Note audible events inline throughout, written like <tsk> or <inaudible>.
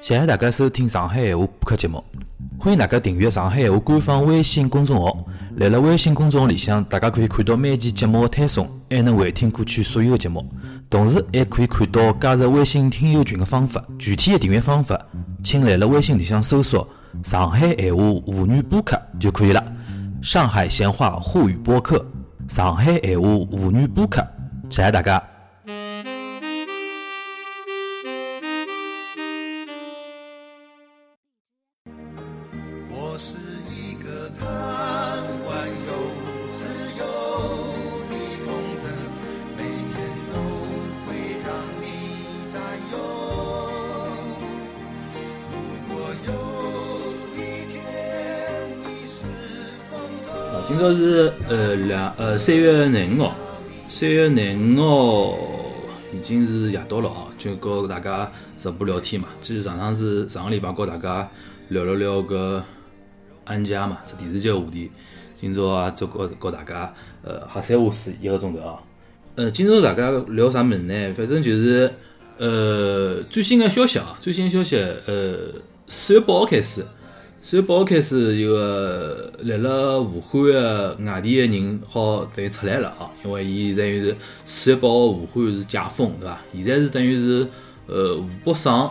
谢谢大家收听上海闲话播客节目，欢迎大家订阅上海闲话官方微信公众号。辣辣微信公众号里向，大家可以看到每期节目的推送，还能回听过去所有的节目，同时还可以看到加入微信听友群的方法。具体的订阅方法，请辣辣微信里向搜索“上海闲话沪语播客”就可以了。上海闲话沪语播客，上海闲话沪语播客，谢谢大家。是呃两呃三月廿五号，三月廿五号已经是夜到了哦，就和大家直播聊天嘛。其实上上是上个礼拜和大家聊了聊个安家嘛，是电视剧的话题。今朝啊，就和和大家呃瞎三话四一个钟头啊。呃，今朝大家聊啥名呢？反正就是呃最新的消息啊，最新的消息呃四月八号开始。四月八号开始，有个来了武汉的外地的人，好等于出来了啊，因为伊等于是四月八号武汉是解封，对伐？现在是等于是呃湖北省，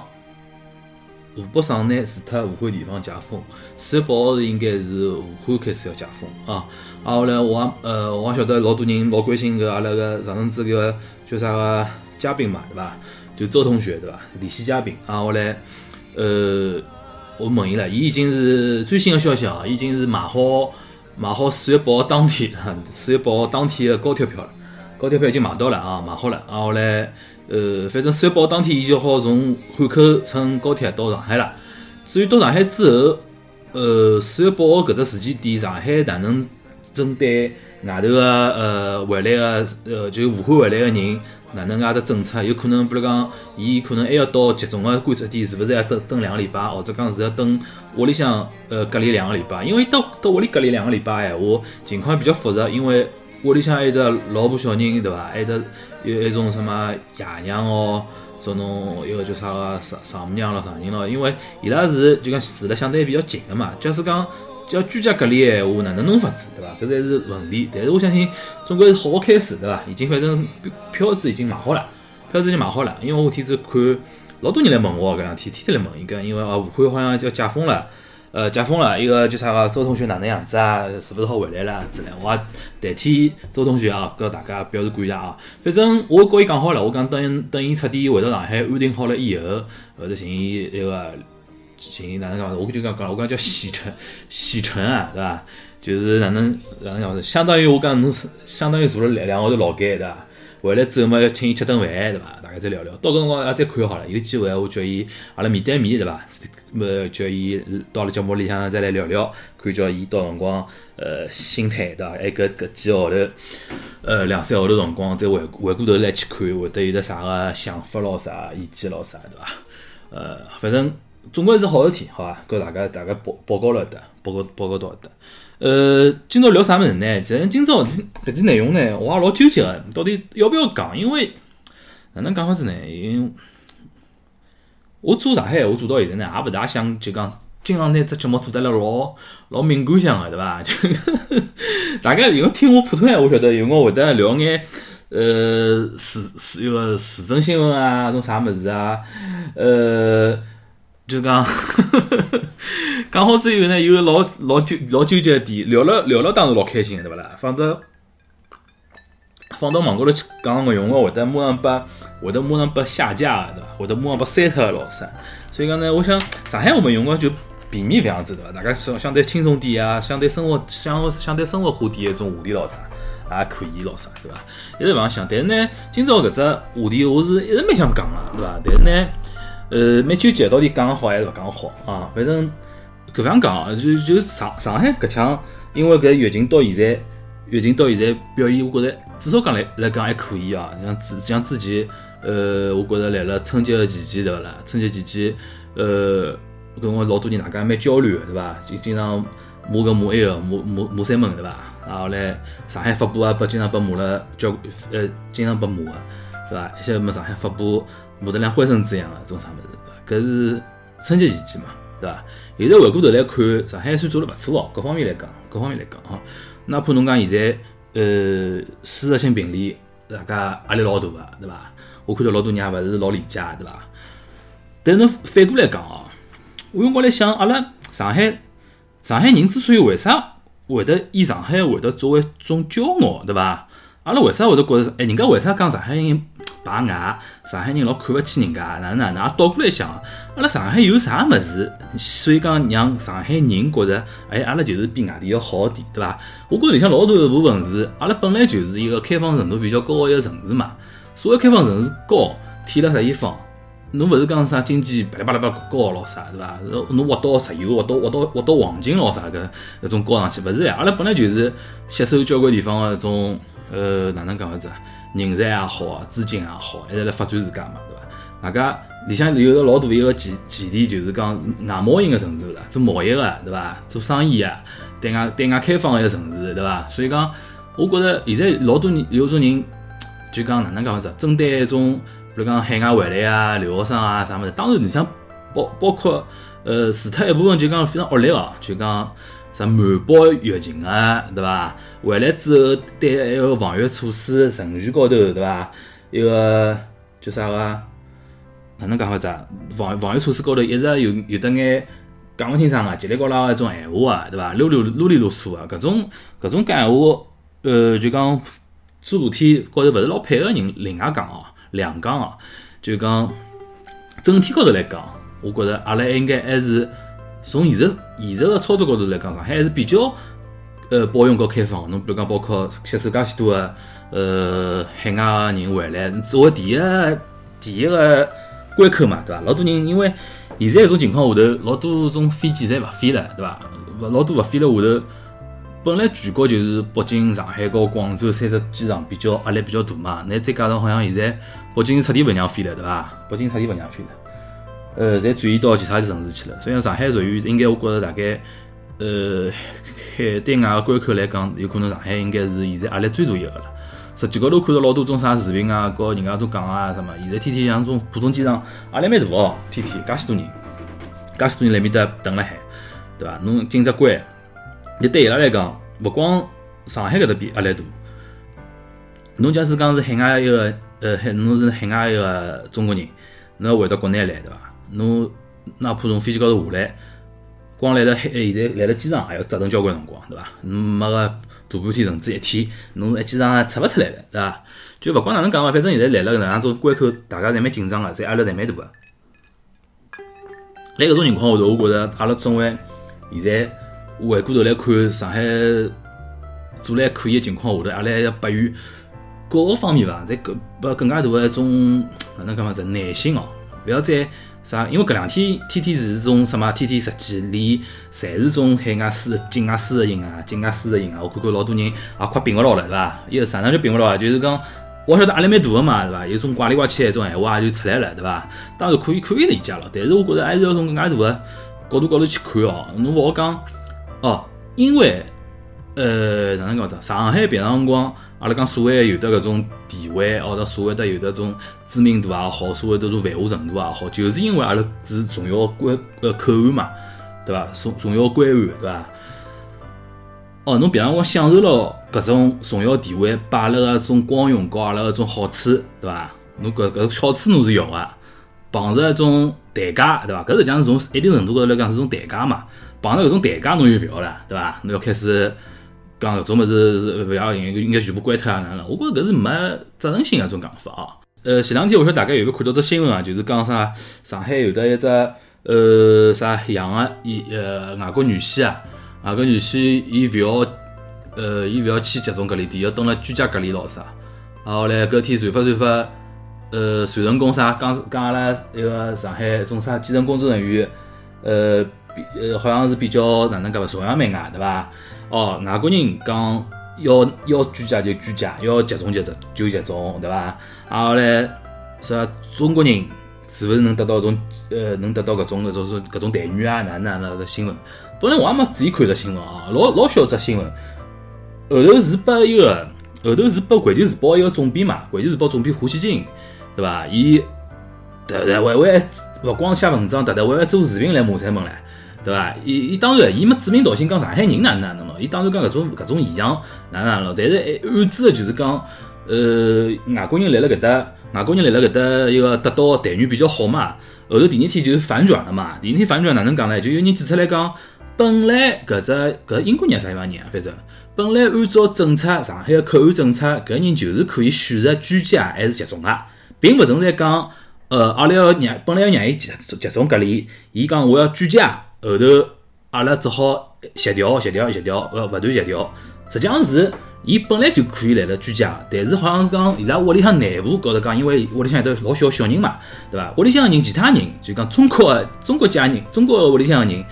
湖北省内除脱武汉地方解封，四月八号是应该是武汉开始要解封啊。啊，后来我呃我也晓得老多人老关心搿阿拉个上阵子搿叫啥个嘉宾嘛，对伐？就周同学，对伐？联系嘉宾啊，后来呃。我问伊了，伊已经是最新的消息啊，已经是买好买好四月八号当天，四月八号当天的高铁票了，高铁票已经买到了啊，买好了。然，后来呃，反正四月八号当天，伊就好从汉口乘高铁到上海了。至于到上海之后，呃，四月八号搿只时间点，上海哪能针对外头个呃回来个呃就武汉回来个人？哪能介只政策？有可能，比如讲，伊可能还要到集中个观测点，是勿是要等等两个礼拜，或者讲是要等屋里向呃隔离两个礼拜？因为到到屋里隔离两个礼拜闲话，情况比较复杂，因为屋里向还有得老婆小人，对伐？还有得有一种什么爷娘哦，种侬一个叫啥个丈丈母娘咯、丈人咯，因为伊拉是就讲住了相对比较近个嘛。假使讲要居家隔离闲话，哪能弄法子，对伐？搿才是问题。但是我相信，总归是好个开始，对伐？已经反正票子已经买好了，票子已经买好了。因为我天子看老多人来问我搿两天，天天来问伊个，因为啊武汉好像要解封了，呃解封了，一个叫啥个周同学哪能样子啊？是勿是好回来了之类？我也代替周同学啊，跟大家表示感谢啊。反正我跟伊讲好了，我讲等等伊彻底回到上海安定好了以后，后头寻伊一个。寻哪能讲？我就讲讲，我讲叫洗尘，洗尘啊，对伐？就是哪能哪能讲是，相当于我讲侬相当于做了两两号头劳改，对伐？回来之后嘛，要请伊吃顿饭，对伐？大家再聊聊。到搿辰光，阿拉再看好了，有机会我叫伊阿拉面对面，对伐？么叫伊到了节目里向再来聊聊，看叫伊到辰光呃心态，对伐？还搿搿几个号头，呃两三号头辰光，再回回过头来去看，会得有得啥个想法咯，啥意见咯，啥对伐？呃，反正。总归是好事体，好伐？跟大家大家报报告了的，报告报告到的。呃，今朝聊啥物事呢？其实今朝搿期内容呢，我也老纠结个，到底要不要讲？因为哪能讲法子呢？因为我做上海，我做到现在呢，也勿大想就讲经常拿只节目做得来老老敏感向个，对伐？<laughs> 就大家因为听我普通闲话，晓得有我会得聊眼呃时时一个时政新闻啊，种啥物事啊，呃。就讲，<laughs> 讲好之后呢，有老老纠老纠结个点，聊了聊了，当然老开心，对勿啦？放到放到网高头去讲个用个，会得马上被会得马上被下架，对伐？会得马上被删脱老啥？所以讲呢，我想上海我们用个就避免搿样子，对伐？大家相相对轻松点啊，相对生活相相对生活化点一种话题老啥，也可以老啥，对伐？一直往想，但是呢，今朝搿只话题我是一直蛮想讲个，对伐？但是呢。呃，蛮纠结，到底讲好还是勿讲好啊？反正搿样讲，就就上上海搿腔，因为搿疫情到现在，疫情到现在表现，我觉着至少讲来来讲还可以啊。像之像之前，呃，我觉着来了春节个期间，对勿啦？春节期间，呃，搿我老多人大家蛮焦虑个，对伐？就经常骂搿骂埃个，骂骂骂三门，对伐？然后来上海发布啊，被经常被骂了，交呃，经常被骂个，对伐？一些么上海发布。骂得像灰尘子一样个，种啥物事？搿是春节期间嘛，对伐？现在回过头来看，上海算做了勿错哦，各方面来讲，各方面来讲啊，哪怕侬讲现在呃输入性病例，大家压力老大个，对伐？我看到老多人也勿是老理解，对伐？但侬反过来讲哦，我用光来想，阿拉上海上海人之所以为啥会得以上海会得作为一种骄傲，对伐？阿拉为啥会得觉着？哎，人家为啥讲上海人排外？上海人老看勿起人家？哪能哪能？也倒过来想，阿拉上海有啥物事？所以讲让上海人觉着，哎，阿拉就是比外地要好点，对伐？我觉着里向老大一部分是，阿拉本来就是一个开放程度比较高个一个城市嘛。所谓开放程度高，体了啥地方？侬勿是讲啥经济巴拉巴拉巴拉高咯啥，对伐？侬挖到石油，挖到挖到挖到黄金咯啥个搿种高上去，勿是呀？阿拉本来就是吸收交关地方个种呃哪能讲法子啊？人才也好啊，资金也好，还是来发展自家嘛，对伐？大家里向有个老大一个前前提，就是讲外贸型个城市啦，做贸易个，对伐？做生意啊，对外对外开放个一个城市，对伐？所以讲，我觉着现在老多人有种人就讲哪能讲法子？针对一种比如讲海外回来啊、留学生啊啥物事，当然里向包包括呃除脱一部分就讲非常恶劣哦，就讲啥瞒报疫情啊，对伐？回来之后对一个防疫措施程序高头，对伐？一个叫啥个？哪能讲法子啊？防防疫措施高头一直有有得眼讲勿清爽个，叽里呱啦个一种闲话啊，对伐？啰里啰里啰嗦个，搿种搿种讲闲话，呃，就讲做事体高头勿是老配合人，另外讲哦，两讲哦，就讲整体高头来讲，我觉着阿拉应该还是从现实现实个操作高头来讲，上海还是比较呃包容和开放的。侬比如讲，包括吸收介许多个呃海外个人回来，作为第一第一个关口嘛，对伐？老多人因为现在搿种情况下头，老多种飞机侪勿飞了，对伐？勿老多勿飞了下头。本来全国就是北京、上海和广州三只机场比较压力比较大嘛，那再加上好像现在北京彻底勿让飞了，对伐？北京彻底勿让飞了，呃，侪转移到其他城市去了。所以讲上海属于应该我觉着大概，呃，海对外个关口来讲，有可能上海应该是现在压力最大一个了。实际高头看到老多种啥视频啊，和人家种讲啊什么，现在天天像种浦东机场压力蛮大哦，天天介许多人，介许多人来面搭等辣海，对伐？侬进只关。你对伊拉来讲，勿光上海搿搭比压力大，侬假使讲是海外一个，呃，海侬是海外一个中国人，侬要回到国内来，对伐？侬哪怕从飞机高头下来，光来了海，现在来了机场还要折腾交关辰光，对伐？侬没个大半天甚至一天，侬一机场出勿出来了，对伐？就勿管哪能讲伐，反正现在来了搿能样种关口，大家侪蛮紧张个，侪压力侪蛮大个。辣搿种情况下头，我觉着阿拉作为现在。回过头来看，上海做来可以个情况下头，阿拉还要拨予各个方面伐，再更拨更加大个一种哪能讲法子耐心哦，勿要再啥，因为搿两天天天是种什么，天天实际练，侪是种海外输境外输入型啊，境外输入型啊，我看看老多人也快病勿牢了，对伐？一个常常就病勿牢啊，就是讲我晓得压力蛮大个嘛，对伐？有种怪里怪气一种闲话也就出来了，对伐？当然可以可以理解了，但是我觉着还是要从更加大个角度高头去看哦，侬勿好讲。哦，因为，呃，哪能讲子？上海平常辰光，阿拉讲所谓有的搿种地位，或者所谓的有的种知名度也好，所谓的种繁华程度也好，就是因为阿拉是重要关呃口岸嘛，对伐？重重要关岸，对伐？哦，侬平常辰光享受了搿种重要地位摆辣个种光荣和阿拉个种好处，对伐？侬搿搿好处侬是要个，碰着一种代价，对伐？搿实际上是从一定程度高头来讲是种代价嘛。碰着搿种代价，侬就勿要了，对伐？侬要开始讲搿种物事是勿要应应该全部关脱啊？哪能？我觉着搿是没责任心个种讲法啊。呃，前两天我晓得大家有没有看到只新闻啊？就是讲啥上海有的一只呃啥养个伊呃外国女婿啊，外国女婿伊勿要呃伊勿要去集中隔离点，要蹲辣居家隔离咯啥。然后来搿天传发传发呃传成功啥？讲讲阿拉一个上海种啥基层工作人员呃。呃，好像是比较哪能讲吧，崇洋媚外，对伐？哦，外国人讲要要居家就居家，要集中就集就集中，对伐？然后嘞，啥中国人是勿是能得到种呃，能得到搿种搿种搿种待遇啊？哪哪那个新闻？本来我也没注意看这新闻啊，老老小只新闻，后头是拨一个后头是拨环球时报一个总编嘛，环球时报总编胡锡进，对伐？伊特特为为勿光写文章，特特为为做视频来骂三门唻，对伐？伊伊当然，伊没指名道姓讲上海人哪能哪能咯，伊当然讲搿种搿种现象哪能哪能咯，但是暗指的就是讲，呃，外国人来了搿搭，外国人来了搿搭一个得到待遇比较好嘛，后头第二天就反转了嘛，第二天反转哪能讲呢？就有人指出来讲，本来搿只搿英国人啥地方人啊，反正本来按照政策，上海个口岸政策，搿人就是可以选择居家还是集中个，并勿存在讲。呃，阿拉要让本来要让伊集集中隔离，伊讲我要居家，后头阿拉只好协调协调协调，呃，勿断协调。实际上是伊本来就可以来了居家，但是好像是讲伊拉屋里向内部高头讲，因为屋里向有得老小小人嘛，对伐？屋里向人其他人就讲中国中国家人，中国屋里向人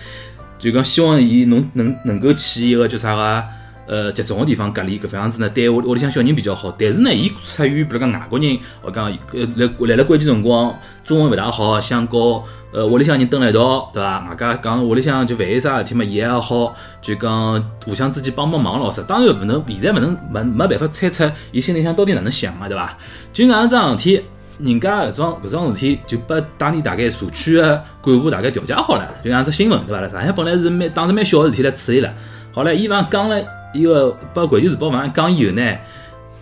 就讲希望伊侬能能够去一个叫啥个？呃，集中个地方隔离搿副样子呢，对屋屋里向小人比较好。但是呢，伊出于比如讲外国人，我讲呃来来了关键辰光，中文勿大好，想和呃屋里向人蹲辣一道，对伐？外加讲屋里向就万一啥事体嘛，伊还好，就讲互相之间帮帮忙咯啥。当然勿能，现在勿能没没办法猜测伊心里向到底哪能想个，对伐？就搿样桩事体，人家搿桩搿桩事体就拨当地大概社区个干部大概调解好了，就像只新闻，对伐？上海本来是蛮当时蛮小个事体来处理了，好了，伊方讲了。伊个把《环球时报》网讲以后呢，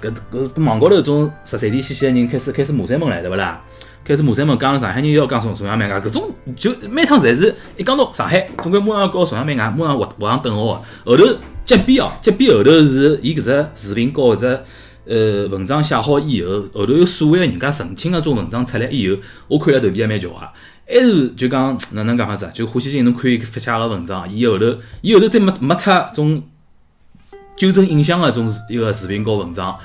搿搿网高头种十三点兮兮个人开始开始骂三门来，对勿啦？开始骂三门，讲上海人要讲崇崇洋媚外，搿种就每趟侪是一讲到上海，总归马上要搞崇洋媚外，马上画画上等号。后头即便哦，即便后头是伊搿只视频搞搿只呃文章写好以后，后头有所谓个人家澄清个种文章出来以后，我看了头皮还蛮翘个，还是就讲哪能讲法子？就胡锡进侬看伊发写个文章，伊后头伊后头再没没出种。纠正印象个种一个视频和文章，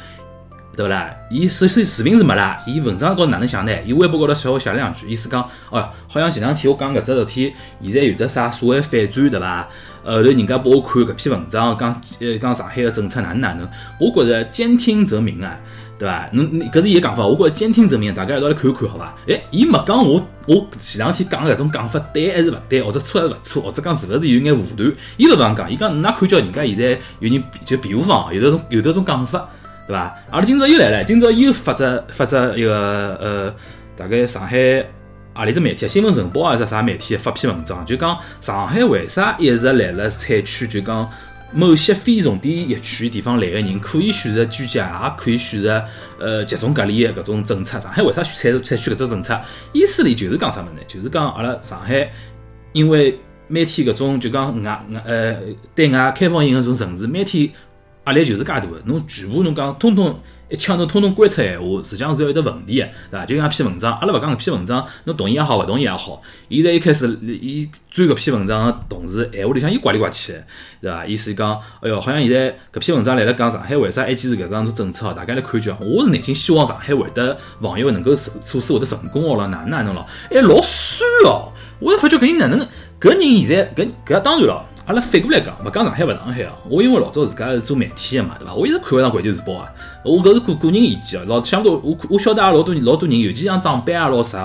对勿啦？伊首先视频是没啦，伊文章高头哪能想呢？伊微博高头稍微写了两句，意思讲，哦，好像前两天我讲搿只事体，现在有得啥所谓反转，对伐？后头人家拨我看搿篇文章，讲呃讲上海个政策哪能哪能，我觉着兼听则明啊。对伐？侬搿是伊个讲法，我觉着兼听则明，大家一道来看看，好伐？哎，伊没讲我，我前两天讲个搿种讲法对还是勿对，或者错还是勿错，或者讲是勿是有眼误断？伊勿样讲，伊讲哪看叫人家现在有人就辩护方，有得种有得种讲法，对伐？阿拉今朝又来了，今朝又发只发只一个呃，大概上海何里只媒体，新闻晨报还是啥媒体发篇文章，就讲上海为啥一直来了采取就讲。某些非重点疫区地方来个人可以选择居家，也可以选择呃集中隔离的搿种政策。上海为啥采采取搿只政策？意思里就是讲啥物事呢？就是讲阿拉上海因为每天搿种就讲外外呃对外开放型搿种城市，每天压力就是介大个，侬全部侬讲通通。一枪头通通关脱闲话，实际上是要有得问题的，对伐？就像篇文章，阿拉勿讲搿篇文章，侬同意也好，勿同意也好，现在一开始伊追搿篇文章的同时，闲话里向又怪里怪气的，对伐？意思讲，哎哟，好像现在搿篇文章来了讲上海为啥还坚持搿样子政策大家来看叫，我是内心希望上海会得防疫能够措施会得成功哦了，哪能哪能咯？哎，老酸哦！我发觉搿人哪能，搿人现在搿搿当然了。阿拉反过来讲，勿讲上海勿上海哦。我因为老早自家是做媒体的嘛，对伐？我一直看勿上《环球时报》啊。我搿是个个人意见哦。老相对我我晓得也老多老多人，尤其像长辈啊老啥，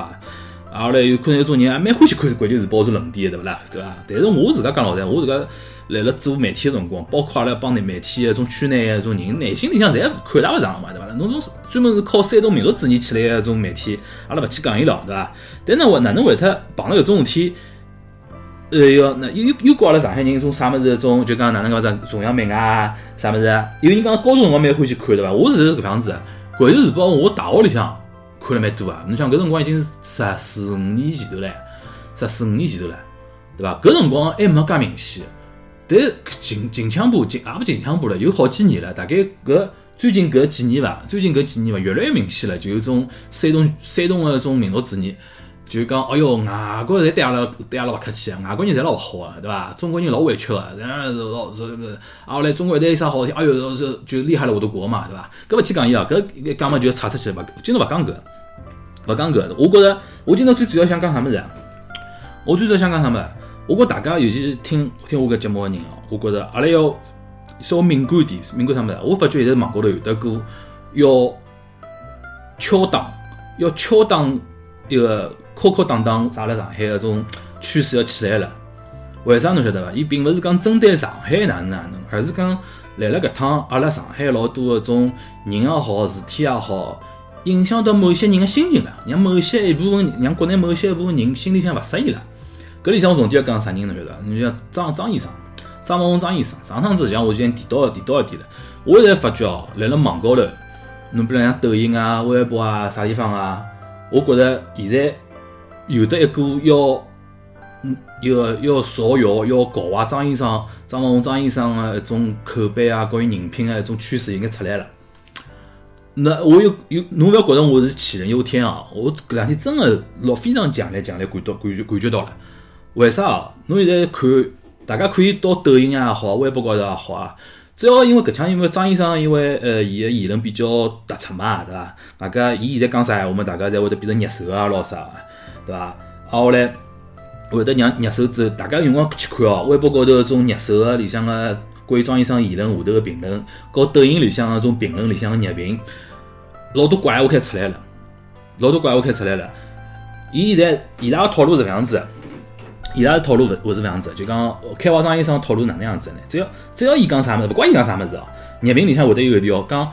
啊后来有可能有种人也蛮欢喜看《环球时报》做论点的，对勿啦？对伐？但是我自家讲老实，我自家来了做媒体的辰光，包括阿拉帮内媒体的种圈内个种人，内心里向侪看大勿上嘛，对伐？侬种专门是靠煽动民族主义起来的种媒体，阿拉勿去讲伊了，对伐？但呢，我哪能会得碰到搿种事体？呃，要，那又又又搞了上海人一种啥物事？种就讲哪能讲子崇洋媚外啊，啥物事？有人讲高中辰光蛮欢喜看对伐？我是搿样子，《环球时报》我大学里向看了蛮多啊。侬想搿辰光已经是十四五年前头唻，十四五年前头唻，对伐？搿辰光还没介明显，但是近近腔部近也勿近腔部了，有好几年了。大概搿最近搿几年伐，最近搿几年伐，越来越明显了，就有种山东山东个种民族主义。就讲，哎哟，外国侪对阿拉对阿拉勿客气啊，外国人侪老勿好个，对伐？中国人老委屈个，然后老是是，啊，来中国一旦有啥好事体，哎哟，就就厉害了我的国嘛，对伐？搿勿去讲伊啊，搿讲嘛就岔出去，勿今朝勿讲搿，勿讲搿。我觉着，我今朝最主要想讲啥物事啊？我最主要想讲啥物事？我觉大家尤其是听听我搿节目个人哦，我觉着阿拉要稍微敏感点，敏感啥物事？我发觉现在网高头有得个要敲打，要敲打一个。敲敲打打，炸了上海搿种 <tsk> 趋势要起来了。为啥侬晓得伐？伊并勿是讲针对上海哪能哪能，而是讲来了搿趟阿拉上海老多搿种人也好，事体也好，影响到某些人的心情了，让某些一部分，让国内某些一部分人心里向勿适意了。搿里向我重点要讲啥人侬晓得伐？侬像张张医生，张文宏张医生，上趟子像我已经提到提到一点了，我现在发觉哦，辣辣网高头，侬比如像抖音啊、微博啊、啥地方啊，我觉着现在有的一股要。嗯，要要造谣、要搞坏张医生、张文宏张医生的一种口碑啊，关于人品啊一种趋势应该出来了。那我有有，侬勿要觉着我是杞人忧天啊！我搿两天真的老非常强烈、强烈感到感觉感觉到了。为啥啊？侬现在看，大家可以到抖音也好，微博高头也好啊，主要因为搿腔，因为张医生因为呃，伊个言论比较突出嘛，对伐？大家伊现在讲啥闲话嘛，大家侪会得变成热搜啊，咾啥，对伐？啊后来。会得让热搜之后，大家有辰光去看哦，微博高头种热搜个里向个关于张医生言论下头个评论，和抖音里向个种评论里向个热评，老多怪话开出来了，老多怪话开出来了。伊现在伊拉个套路是搿样子，伊拉个套路勿勿是搿样子，就讲开发张医生套路哪能样子呢？只要只要伊讲啥物事，勿管伊讲啥物事哦，热评里向会得有一条讲，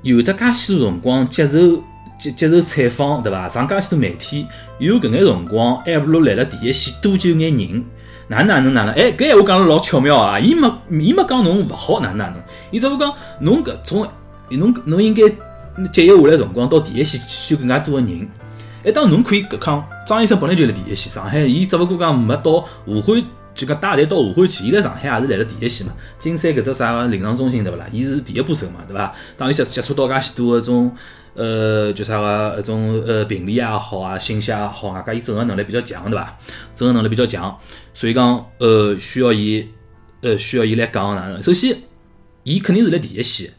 有得介许多辰光接受。接接受采访，对伐？上介许多媒体，有搿眼辰光，还勿如来了第一线多救眼人。哪能哪能哪能？哎，搿闲话讲了老巧妙啊！伊没伊没讲侬勿好哪能哪能？伊只不讲侬搿种，侬侬应该节约下来辰光到第一线去救更加多个人。哎，当侬可以搿讲，张医生本来就辣第一线，上海，伊只勿过讲没到武汉，就讲带队到武汉去。伊辣上海也是来了第一线嘛。金山搿只啥个临床中心对勿啦？伊是第一把手嘛，对伐？当伊接接触到介许多搿种。呃，就啥个，一种呃病例也好啊，信息也好，外加伊整合能力比较强，对伐？整合能力比较强，所以讲，呃，需要伊，呃，需要伊来讲哪能？首先，伊肯定是辣第一线，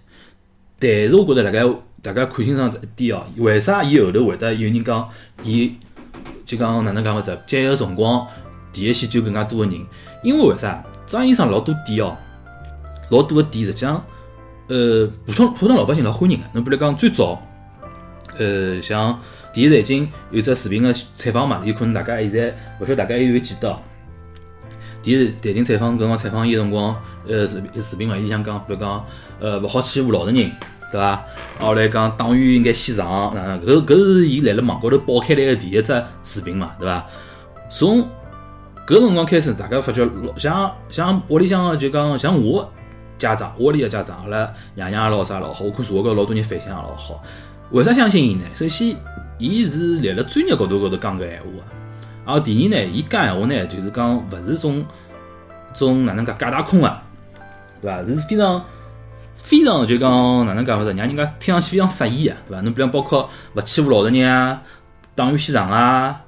但是我觉着大家大家看清爽一点哦，为啥伊后头会得有人讲，伊就讲哪能讲法子？节约辰光，第一线救更加多个人，因为为啥？张医生老多点哦，老多个点实际上，呃，普通普通老百姓老欢迎个。侬比如讲最早。呃，像第一财经有只视频个采访嘛，有可能大家现在勿晓得大家有没有记得哦？第一财经采访搿光采访伊个辰光，呃，视频视频嘛，伊想讲，比如讲，呃，勿好欺负老实人，对伐？后来讲党员应该先上，哪能？搿搿是伊辣辣网高头爆开来个第一只视频嘛，对伐？从搿辰光开始，大家发觉老，像像屋里向就讲，像我家长，屋里个家长，阿拉爷娘老啥老好，我看社会高头老多人反响也老好。为啥相信伊呢？首先，伊是立辣专业角度高头讲搿闲话个，而第二呢，伊讲闲话呢，就是讲勿是种种哪能讲假大空啊，对伐？是非常非常就讲哪能讲法子，让人家听上去非常适意啊，对伐？侬比方包括勿欺负老实人啊，党员先上啊，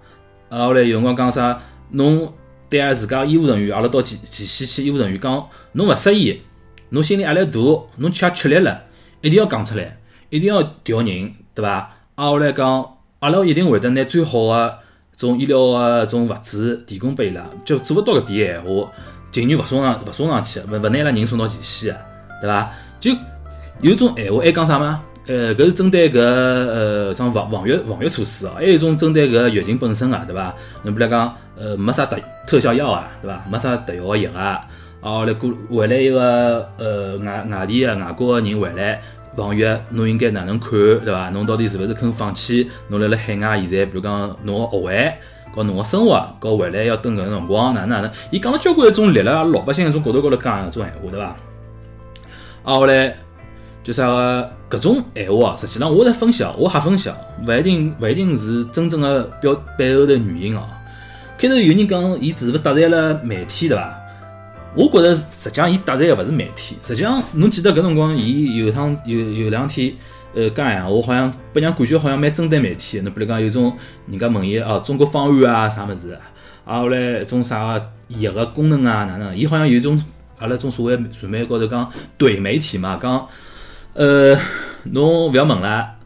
啊后来有辰光讲啥，侬对阿拉自家医务人员，阿拉到前前线去医务人员讲，侬勿适意，侬心里压力大，侬吃吃力了，一定要讲出来。一定要调人，对伐？啊，后来讲，阿拉一定会得拿最好个种医疗个种物资提供拨伊拉，就做勿到搿点闲话，情愿勿送上勿送上去，勿勿拿伊拉人送到前线个，对伐？就有种闲话还讲啥嘛？呃，搿是针对搿呃种防防御防御措施哦，还有一种针对搿疫情本身啊，对伐？侬比如讲，呃，没啥特特效药啊，对伐？没啥特效个药啊，啊，后来过回来一个呃外外地个外国个人回来。朋友，侬应该哪能看，对伐？侬到底是勿是肯放弃？侬辣辣海外现在，比如讲侬个学位，和侬个生活，和未来要等搿个辰光，哪能哪能？伊讲了交关一种立辣老百姓一种角度高头讲一种闲话，对伐？啊，后来就啥个搿种闲话啊，实际上我在分析，我瞎分析，勿一定勿一定是真正个表背后的原因哦。开头有人讲，伊是勿是得罪了媒体，对伐？我觉着实际上伊得罪个勿是媒体，实际上侬记得搿辰光，伊有趟有有两天，呃，讲闲话好像拨人感觉好像蛮针对媒体。侬比如讲有种人家问伊哦，中国方案啊啥物事，啊后来种啥个药个功能啊哪能，伊好像有种阿拉种所谓传媒高头讲怼媒体嘛，讲呃侬勿要问了。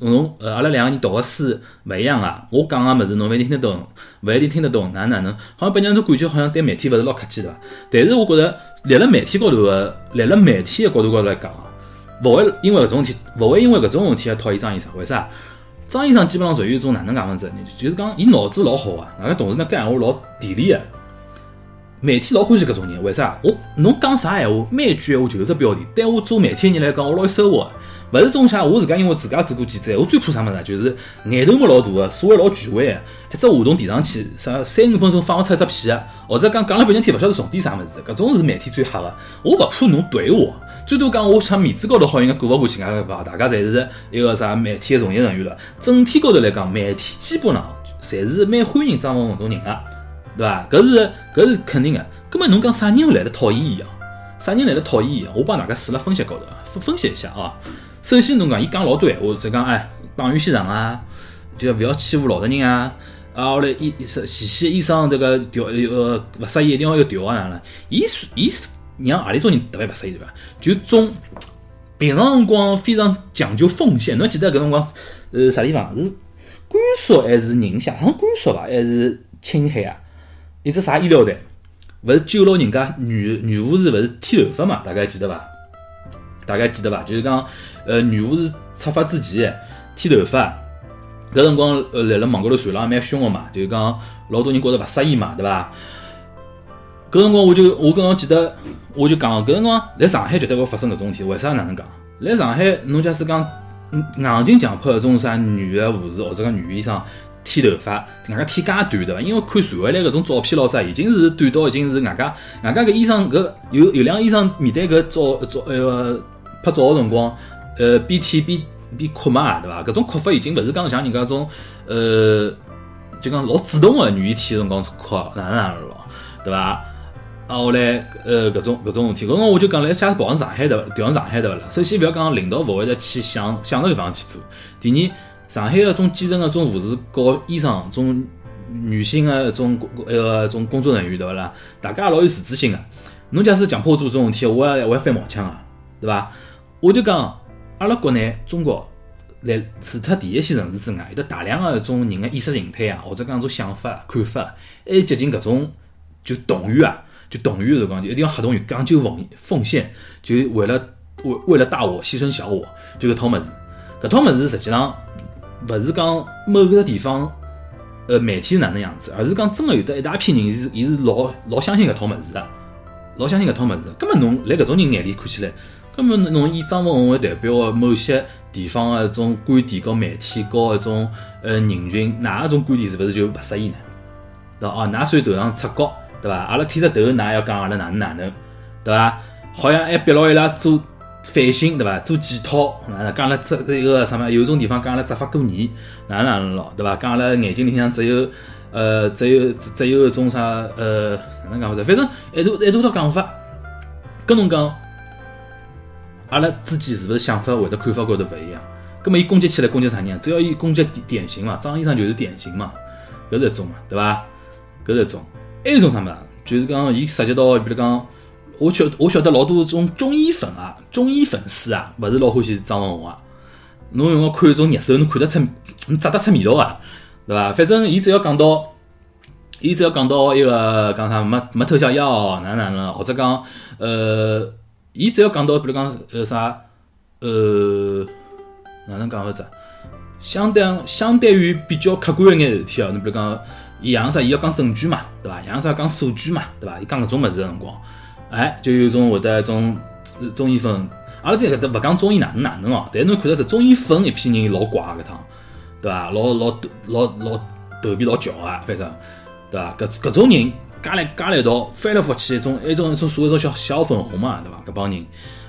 侬呃，阿拉两个人读个书勿一样啊！我讲个物事侬勿一定听得懂，勿一定听得懂，哪哪能？好像拨人种感觉，好像对媒体勿是老客气对伐？但是我觉着，立辣媒体高头个，立辣媒体个角度高头来讲，勿会因为搿种问题，勿会因为搿种问题而讨厌张医生。为啥？张医生基本上属于一种哪能讲法子？就是讲伊脑子老好啊，外加同时呢讲闲话老地理个。媒体老欢喜搿种人，为啥？我侬讲啥闲话，每一句闲话就是只标题。对我做媒体人来讲，我老有收获。勿是种像我自家，因为自家做过记者，我最怕啥物事啊？就是眼头没老大个，说话老权威个，一只话筒递上去，啥三五分钟放勿出一只屁个，或者讲讲了半天天勿晓得重点啥物事，搿种是媒体最吓个。我勿怕侬怼我，最多讲我像面子高头好应该过勿过去，搿伐？大家侪是一个啥媒体个从业人员了。整体高头来讲，媒体基本上侪是蛮欢迎张文宏种人个，对伐？搿是搿是肯定个。葛末侬讲啥人会来得讨厌伊啊？啥人来得讨厌伊啊？我帮大家试了分析高头，分分析一下啊。首先侬讲伊讲老多闲话，就讲哎，党员先上啊，就勿要欺负老实人啊。啊，后来医实前线医生这个调呃勿适意一定要要调啊哪能？伊伊让何里种人特别勿适意对伐？就种平常辰光非常讲究奉献。侬记得搿辰光呃啥地方是甘肃还是宁夏？好像甘肃伐？还是青海啊？一只啥医疗队？勿是救牢人家女女护士勿是剃头发嘛？大家记得伐？大家记得伐？就是讲，呃，女护士出发之前剃头发，搿辰光呃，辣辣网高头传了蛮凶个嘛，就是讲老多人觉着勿适意嘛，对伐？搿辰光我就我刚刚记得，我就讲搿辰光来上海绝对勿会发生搿种事体，为啥哪能讲？来上海侬假使讲硬劲强迫搿种啥女个护士或者个女医生剃头发，外加剃介短对伐？因为看传回来搿种照片咾啥，已经是短到已经是外加外加搿医生搿有有两个医生面对搿照照呃个拍照个辰光，呃边剃边边哭嘛，对伐？搿种哭法已经勿是讲像人家种呃就讲老主动个愿意剃个辰光哭哪能哪能了，对伐？啊，后来呃搿种搿种事体，搿辰光我就讲来，假使跑上上海的，调上上海对勿啦？首先勿要讲领导勿会得去想想着地方去做，第二。上海个种基层个种护士和医生，种女性个种一个种工作人员对勿啦？大家也老有自尊心个。侬假使强迫我做种事体，我也我也翻毛腔个，对伐？我就讲，阿拉国内中国，来除脱第一线城市之外，有得大量个一种人个意识形态啊，或者讲种想法、看法，还接近搿种就动员啊，就动员个辰光，就一定要黑动员，讲究奉奉献，就为了为为了大我牺牲小我，就搿套物事。搿套物事实际上。勿是讲某个地方，呃，媒体是哪能样子，而是讲真个有得一大批人是，伊是老老相信搿套物事的，老相信搿套物事。根本侬辣搿种人眼里看起来，根本侬以张文宏为代表的某些地方的一种观点，和媒体，和一种呃人群，哪一种观点是勿是就勿适宜呢？对？哦，㑚算头上出角，对伐？阿拉剃只头，㑚要讲阿拉哪能哪能，对伐？好像还逼牢伊拉做。反省对伐？做检讨，哪能讲了这一个什么？有种地方讲阿拉执法过严，哪能哪能咯？对伐？讲阿拉眼睛里向只有呃，只有只有一种啥呃，哪能讲法子？反正一大一大套讲法。跟侬讲，阿拉之间是勿是想法或者看法高头勿一样？葛末伊攻击起来攻击啥人？只要伊攻击典型嘛，张医生就是典型嘛，搿是一种嘛，对伐？搿是一种。还有种啥物事？就是讲伊涉及到，比如讲。我晓我晓得老多种中医粉啊，中医粉丝啊，勿是老欢喜张文宏啊。侬用我看一种热搜，侬看得出，侬咂得出味道啊，对伐？反正伊只要讲到，伊只要讲到一个讲啥没没偷下药，哪哪能，或者讲呃，伊只要讲到，比如讲呃啥呃哪能讲法子？相对相对于比较客观一眼事体哦，侬比如讲，伊像啥，伊要讲证据嘛，对伐？像啥讲数据嘛，对伐？伊讲搿种物事个辰光。哎，就有种会得一种中医粉，阿拉在搿搭勿讲中医哪能哪能哦，但是侬看得出中医粉一批人老怪搿趟，对伐？老老老老头皮老翘啊，反正，对伐？搿搿种人加来加来一道翻来覆去，一种一种一种所谓种小小粉红嘛，对伐？搿帮人，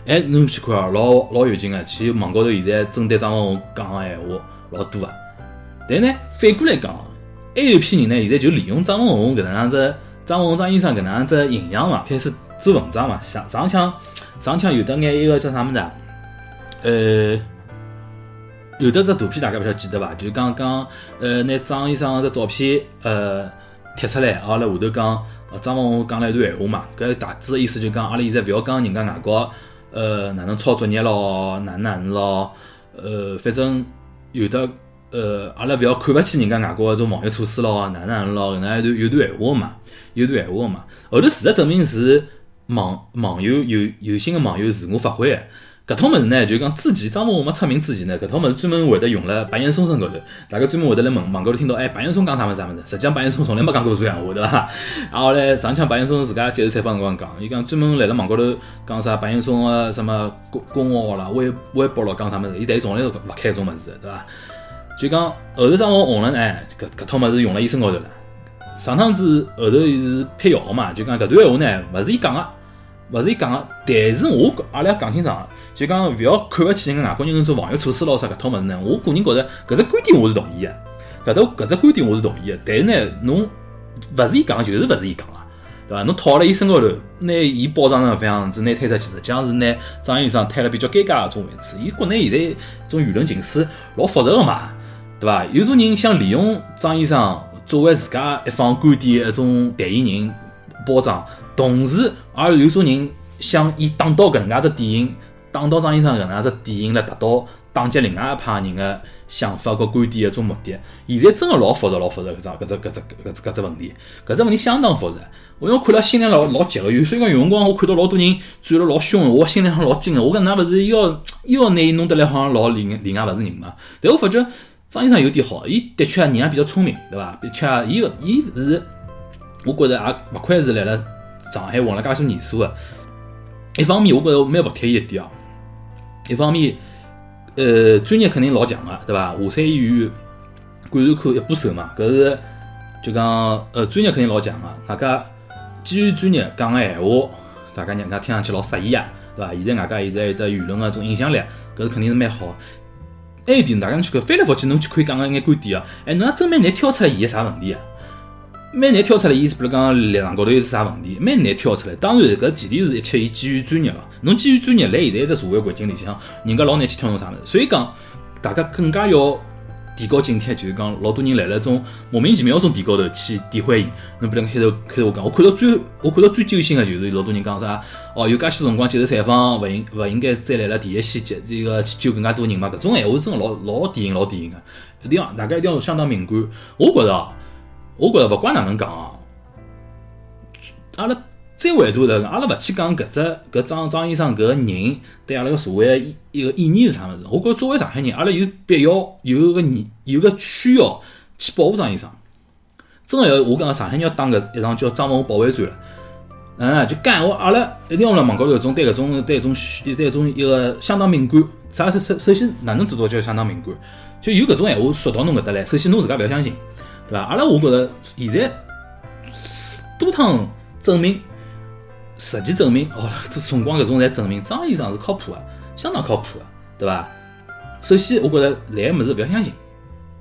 哎，侬去看哦，老老有劲个，去网高头现在针对张文宏讲个闲话老多啊。但呢，反过来讲，还有一批人呢，现在就利用张文宏搿能样子，张文宏张医生搿能样子形象嘛，开始。做文章嘛，上上腔上腔有得眼一个叫啥么子啊？呃，有的只图片大家勿晓得记得伐？就刚刚呃拿张医生只照片呃贴出来，阿拉下头讲张文宏讲了一段闲话嘛，搿大致的意思就讲阿拉现在勿要讲人家外国呃哪能抄作业咯，哪能哪能咯，呃反正有的呃阿拉勿要看勿起人家外国种防疫措施咯，哪能哪能咯，搿能一段有段闲话嘛，有段闲话嘛，后头事实证明是。网网友有有心个网友自我发挥个，搿套物事呢，就讲之前张文华没出名之前呢，搿套物事专门会得用了白岩松身高头，大家专门会得来问网高头听到，哎，白岩松讲啥物事啥物事？实际上白岩松从来没讲过搿闲话，对伐？<laughs> 然后来上腔白岩松自家接受采访辰光讲，伊讲专门来了网高头讲啥白岩松个什么公公号啦、微微博咯讲啥物事，伊但从来都勿开搿种物事，对伐？就讲后头张文红了呢，搿搿套物事用辣伊身高头了。上趟子后头伊是辟谣嘛，就讲搿段闲话呢，勿是伊讲个，勿是伊讲个，但是我阿拉要讲清爽，就讲勿要看勿起人家外国人做防御措施咯啥搿套物事呢。我个人觉着搿只观点我是同意个，搿头搿只观点我是同意个。但是呢，侬勿是伊讲，就是勿是伊讲个，对伐？侬套辣伊身高头，拿伊包装成搿副样子，拿推出去，实际上是拿张医生推了比较尴尬个种位置。伊国内现在种舆论情势老复杂个嘛，对伐？有种人想利用张医生。作为自家一方观点一种代言人包装，同时也有种人想以打到搿能介只电影，打到张医生搿能介只电影来达到打击另外一派人个想法和观点的一种目的。现在真个老复杂，老复杂搿只搿只搿只搿只搿只问题，搿只问题相当复杂。我因为看了心里老老急个，有所以讲有辰光我看到老多人转了老凶，我心里向老惊个。我讲㑚勿是要要拿伊弄得来好像老里里外勿是人嘛？但我发觉。张医生有点好，伊的确人也比较聪明，对伐？的确，伊个伊是，我觉着也勿愧是来了上海混了介许年数个。一方面，我觉着蛮服帖伊一点哦。一方面，呃，专业肯定老强个，对伐？华山医院感染科一把手嘛，搿是就讲呃，专业肯定老强个。大家基于专业讲个闲话，大家人家听上去老适意啊，对伐？现在外加现在有得舆论个种影响力，搿是肯定是蛮好。还有点，大家去看，翻来覆去，侬去可以讲个一眼观点啊。哎，侬真蛮难挑出来伊个啥问题啊？蛮难挑出来伊，比如讲立场高头有啥问题，蛮难挑出来。当然，搿前提是一切伊基于专业个。侬基于专业，来现在一只社会环境里向，人家老难去挑侬啥物事。所以讲，大家更加要。提高警惕，就是讲老多人来了种莫名其妙种地高头去诋毁伊。侬比如开头开头我讲，我看到最我看到最揪心的就是老多人讲啥哦，有介许多辰光接受采访，勿应勿应该再来了第一线接这个去救更加多人嘛？搿种闲话真的老老典型老典型个，一定要大家一定要相当敏感。我觉着，我觉着勿管哪能讲啊，阿拉。再回头来，阿拉勿去讲搿只搿张张医生搿个人对阿拉个社会一一个意义是啥物事？我觉着作为上海人，阿拉有必要有个有个需要去保护张医生。真个要我讲上海人要打搿一场叫张文保卫战了。嗯，就干我阿拉一定要辣网高头种对搿种对搿种对搿种一个相当敏感。啥首首首先哪能做到叫相当敏感？就有搿种闲话说到侬搿搭来，首先侬自家勿要相信，对伐？阿拉我觉着现在多趟证明。实际证明，哦，这辰光搿种侪证明张医生是靠谱个，相当靠谱个，对伐？首先，我觉着来个物事勿要相信，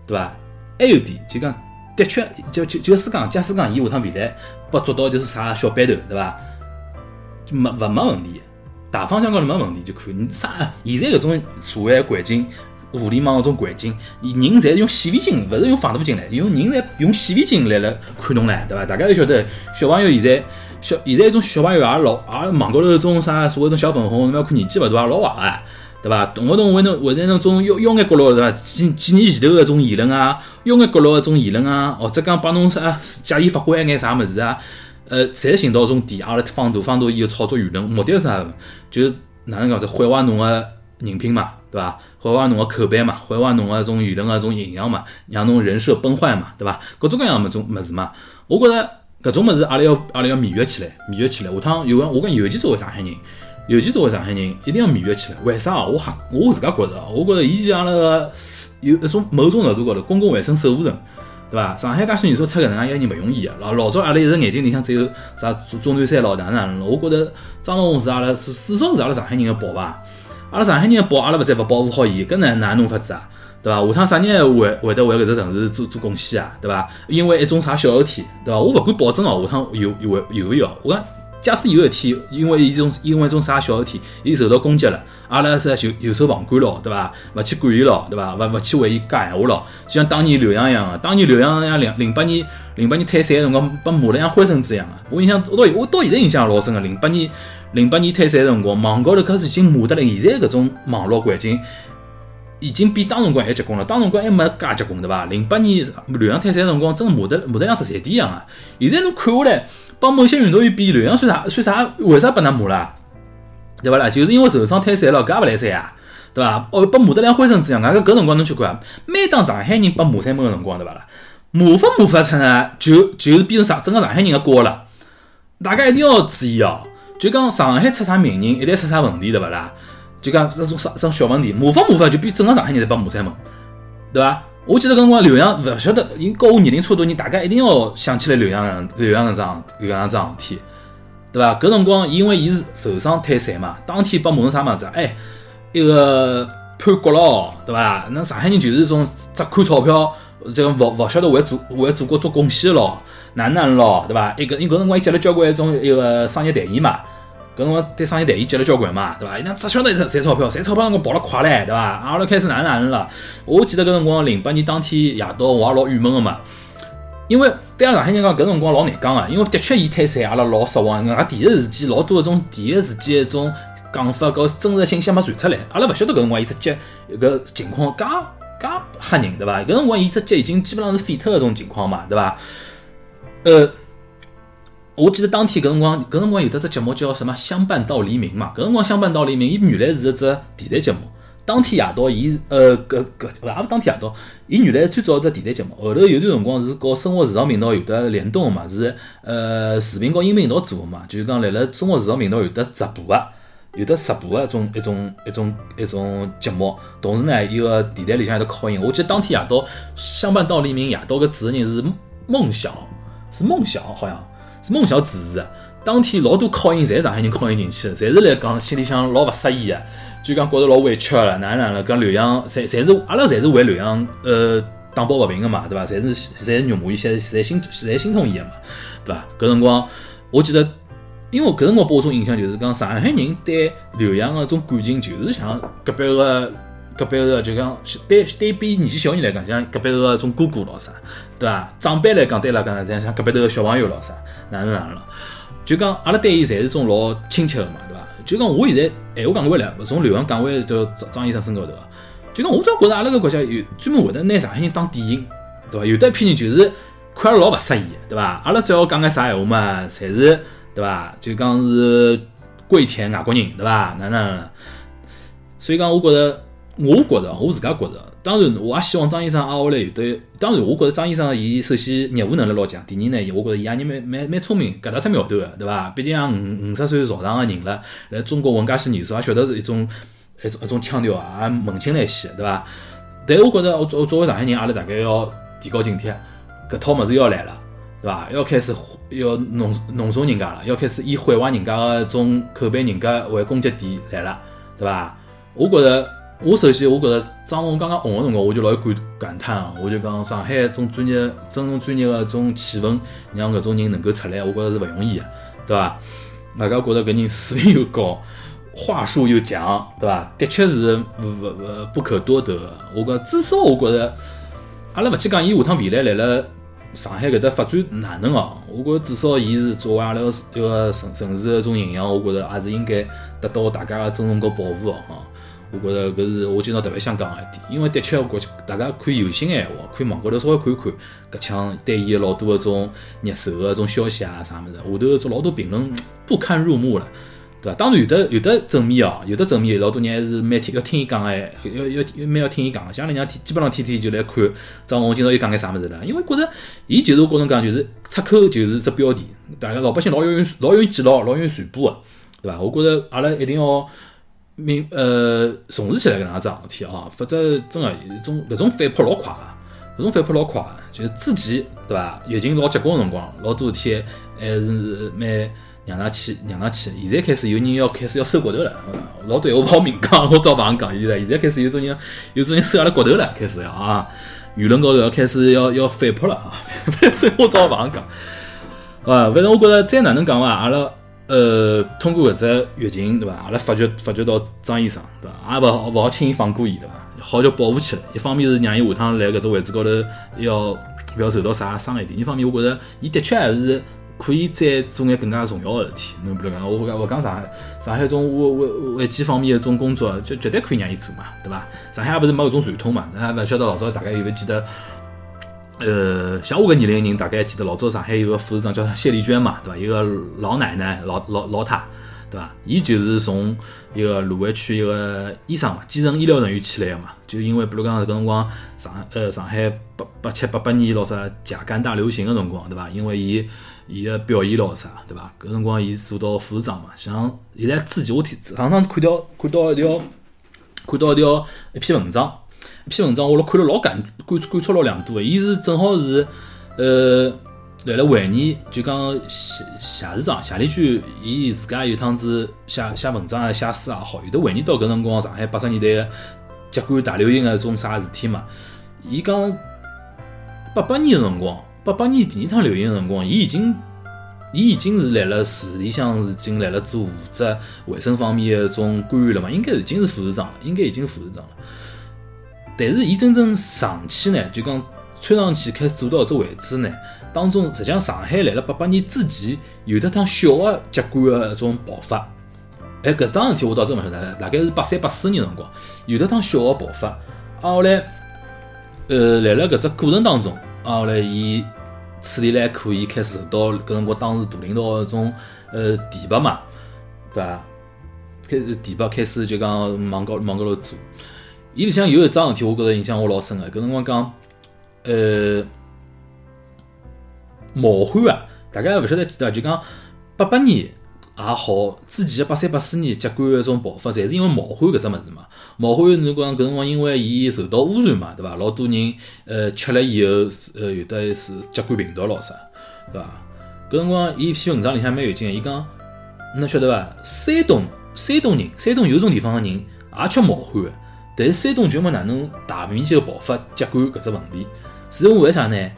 对伐？还有点就讲，的确，就就就是讲，假使讲伊下趟未来不做到就是啥小板头，对伐？没勿没问题，大方向高头没问题就可以。啥？现在搿种社会环境，互联网搿种环境，人侪用显微镜，勿是用放大镜来，用人侪用显微镜来了看侬唻，对伐？大家要晓得，小朋友现在。小现在一种小朋友也老也网高头一种啥所谓种小粉红，侬要看年纪勿大也老坏个，对伐？动勿动会侬会在那种妖妖眼角落对伐？几几年前头个种言论啊，妖眼角落个种言论啊，或者讲帮侬啥借伊发挥一眼啥物事啊，呃，侪寻到种点，阿拉放大放大伊个炒作舆论，目的是啥？就哪能讲？是毁坏侬个人品嘛，对伐？毁坏侬个口碑嘛，毁坏侬个种舆论个种形象嘛，让侬人设崩坏嘛，对伐？各种各样物种物事嘛，我觉着。搿种物事，阿拉要阿拉要面约起来，面约起来。下趟有个我跟尤其作为上海人，尤其作为上海人，一定要面约起来。为啥我哈，我自家觉着，我觉着伊就阿拉个有一种某种程度高头公共卫生守护人，对伐？上海介许年数出搿能介一个人勿容易个。老老早阿拉一直眼睛里向只有啥钟钟南山老哪能了？我觉着张文宏是阿拉至少是阿拉上海人个宝吧。阿拉上海人个宝，阿拉勿再勿保护好伊，搿哪哪弄法子啊？对伐？下趟啥人会会得为搿只城市做做贡献啊？对伐？因为一种啥小事体，对伐？我勿敢保证哦，下趟有有会有勿有？我讲，假使有一天，因为一种因为一种啥小事体，伊受到攻击了，阿拉是就袖手旁观咯，对伐？勿去管伊咯，对伐？勿勿去为伊讲闲话咯，就像当年刘洋一样个，当年刘洋像零零八年零八年退赛个辰光，被骂得像灰孙子一样个。我印象到我到现在印象老深个，零八年零八年退赛个辰光，网高头开始已经骂得来，现在搿种网络环境。已经比当辰光还结棍了，当辰光还没介结棍对伐？零八年刘洋退赛辰光，真骂得骂得像十三点一样啊！现在侬看下来，帮某些运动员比刘洋算啥？算啥？为啥被㑚骂了？对伐啦？就是因为受伤退赛了，搿也勿来三啊，对伐？哦，拨骂得像灰尘子一样，搿搿辰光侬去看，每当上海人拨骂三门个辰光，对伐啦？骂法骂法出呢，就就是变成上整个上海人个锅了。大家一定要注意哦，就讲上海出啥名人，一旦出啥问题，对勿啦？就讲这种啥种小问题，模仿模仿就比整个上海人侪帮骂三门，对伐？我记得搿辰光刘洋勿晓得，因跟我年龄差不多人，大家一定要想起来刘洋刘洋搿桩搿样桩事体，对伐？搿辰光因为伊是受伤退赛嘛，当天帮骂成啥物事啊？哎，一个叛国咯，对伐？那上海人就是一种只看钞票，这个勿勿晓得为祖为祖国做贡献咯，哪能咯，对伐？一个因搿辰光伊接了交关一种一个商业代言嘛。搿辰光对商业代言接了交关嘛，对伐？伊拉只晓得赚钞票，赚钞票辰光跑了快唻，对伐？阿拉开始哪能哪能了？我记得搿辰光零八年当天夜到，我也老郁闷个嘛。因为对阿拉上海人讲，搿辰光老难讲个，因为的确伊退赛，阿拉老失望。搿第一时间老多搿种第一时间一种讲法，搿真实信息没传出来，阿拉勿晓得搿辰光伊只脚搿情况介介吓人，对伐？搿辰光伊只脚已经基本上是废脱搿种情况嘛，对伐？呃。我记得当天搿辰光，搿辰光有得只节目叫什么《相伴到黎明》嘛。搿辰光《相伴到黎明》，伊原来是一只电台节目。当天夜到，伊呃搿搿勿也勿当天夜到，伊原来最早一只电台节目，后头有段辰光是搞生活时尚频道有得联动个嘛，是呃视频和音频一道做个嘛。就是讲辣辣生活时尚频道有得直播个，有的直播个一种一种一种一种节目。同时呢，伊个电台里向有得考音。我记得当天夜到《相伴到黎明》夜到个主持人是孟晓，是孟晓好像。是梦想主持，当天老多考音，侪上海人考音进去的，侪是来讲心里向老勿适意的，就讲觉着老委屈了，哪能哪能，讲刘洋，侪侪是阿拉侪是为刘洋呃打抱不平个嘛，对伐？侪是侪是辱骂伊，侪侪心侪心痛伊个嘛，对伐？搿辰光我记得，因为搿辰光拨我种印象就是讲上海人对刘洋个种感情，就是像隔壁个。隔壁个就讲对对比年纪小人来讲，像隔壁个种哥哥咾啥，对伐？长辈来讲对伊拉讲，像像隔壁头个小朋友咾啥，哪能哪能了？就讲阿拉对伊侪是种老亲切个嘛，对伐？就讲我现在闲话讲回来，从刘洋讲回叫张张医生身高头个，就讲我总觉着阿拉个国家有专门会得拿上海人当典型，对伐？有得一批人就是看阿拉老勿适意，对伐？阿拉只要讲眼啥闲话嘛，侪是对伐？就讲是跪舔外国人，对伐？哪能哪？所以讲，我觉着。我觉着，我自家觉着，当然我也希望张医生挨下来有得。当然，我觉着张医生伊首先业务能力老强，第二呢，我觉着伊也蛮蛮蛮聪明，搿搭出苗头个，对伐？毕竟也五五十岁朝上个人了，来中国混介些年数，也晓得是一种一种一种腔调啊，也文青来些，对伐？但我觉着，我作作为上海人，阿拉大概要提高警惕，搿套物事要来了，对伐？要开始要弄弄怂人家了，要开始以毁坏人家个种口碑人家为攻击点来了，对伐？我觉着。我首先，我觉着张龙刚刚红个辰光，我就老有感感叹啊！我就讲上海种专业、真正专业个种气氛，让搿种人能够出来，我觉着是勿容易个，对伐？大家觉着搿人水平又高，话术又强，对伐？的确是勿勿不可多得。我讲至少我觉着，阿拉勿去讲伊下趟未来来了上海搿搭发展哪能哦？我觉着至少伊是作为阿拉一个城城市个种形象，我觉着还是应该得到大家个尊重和保护哦。我觉着搿是我今朝特别想讲个一点，因为的确，我觉大家看有心闲话，可以网高头稍微看看，搿腔对伊老多搿种热搜个种消息啊啥物事，下头做老多评论不堪入目了，对伐？当然有的有的正面哦，有的正面，老多人还是蛮听要听伊讲哎，要要蛮要听伊讲。像人家天基本上天天就来看张红今朝又讲眼啥物事了，因为觉着伊就是觉着讲就是出口就是只标题，大家老百姓老容易老容易记牢，老容易传播个，对伐？我觉着阿拉一定要。明呃重视起来搿能桩事体啊，否则真个有种搿种反扑老快个，搿种反扑老快个，就是之前对伐？疫情老结棍个辰光，老多事体还是蛮让㑚去让㑚去。现在开始有人要开始要收骨头了，老多闲话勿好明讲，我照勿讲现在。现在开始有种人有种人收阿拉骨头了，开始要啊，舆论高头要开始要要反扑了啊！<laughs> 反正我早勿讲讲啊，反正我觉着再哪能讲伐，阿拉。呃，通过搿只疫情，对伐？阿拉发觉发觉到张医生，对伐？也勿好勿好轻易放过伊，对伐？好叫保护起来。一方面是让伊下趟来搿只位置高头要勿要受到啥伤害；，第二方面，我觉着伊的确还是可以再做眼更加重要个事体。侬比如讲，我讲我讲上海上海种危危危机方面个种工作，就绝对可以让伊做嘛，对伐？上海也勿是没搿种传统嘛，还勿晓得老早大概有勿记得。呃，像我搿年龄人，大概记得老早上海有个副市长叫谢丽娟嘛，对伐？有个老奶奶，老老老太，对伐？伊就是从一个卢湾区一个医生嘛，基层医疗人员起来个嘛。就因为比如讲搿辰光上呃上海八八七八八年咯啥甲肝大流行个辰光，对伐？因为伊伊个表演咯啥，对伐？搿辰光伊做到副市长嘛。像现在之前我听上趟子看到看到一条看到一条一篇文章，一篇文章我老看了老感感感触老良多个。伊是正好是呃。来了回忆，就讲谢谢市长谢立军，伊自家有趟子写写文章啊、写书也好，有的回忆到搿辰光上海八十年代个甲肝大流行个种啥事体嘛。伊讲八八年个辰光，八八年第二趟流行个辰光，伊已经伊已经是来了市里向，是已经来了做负责卫生方面个种官员了嘛，应该已经是副市长了，应该已经副市长了。但是伊真正上去呢，就讲穿上去开始做到搿只位置呢。当中，实际上上海来了八八年之前，有得趟小个甲肝个一种爆发。哎，搿桩事体我倒真勿晓得，大概是八三八四年辰光，有得趟小个爆发。啊，后来，呃，来了搿只过程当中，啊，后来伊处理了还可以，开始受到搿辰光当时大领导个种呃提拔嘛，对伐？开始提拔，开始就讲往高往高头做。伊里向有一桩事体，我觉着印象我老深个。搿辰光讲，呃。冒汗啊！大家勿晓得记得，就讲八八年也好，之前个八三八四年甲肝个种爆发，侪是因为冒汗搿只物事嘛。冒汗侬讲搿辰光因为伊受到污染嘛，对伐？老多人呃吃了以后，呃有的是甲肝病毒咾啥，对伐？搿辰光伊一篇文章里向蛮有劲个，伊讲侬晓得伐？山东山东人，山东有种地方个人也吃冒汗个，但是山东就没哪能大面积个爆发甲肝搿只问题，是因为啥呢？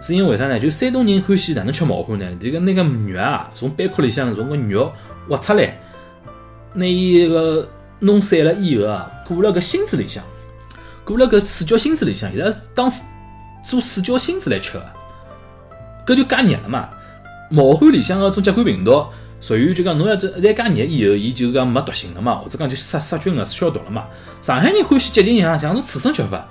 是因为啥呢？就山东人欢喜哪能吃毛蚶呢？这个那个肉啊，从板壳里向从个肉挖出来，拿伊个弄散了以后啊，裹了个芯子里向，裹了个水饺芯子里向，伊拉当做水饺芯子来吃个，搿就加热了嘛。毛蚶里向个种甲肝病毒，属于就讲侬要这一旦加热以后，伊就讲没毒性了嘛，或者讲就杀杀菌了、消毒了嘛。上海人欢喜接近一样，像种刺身吃法。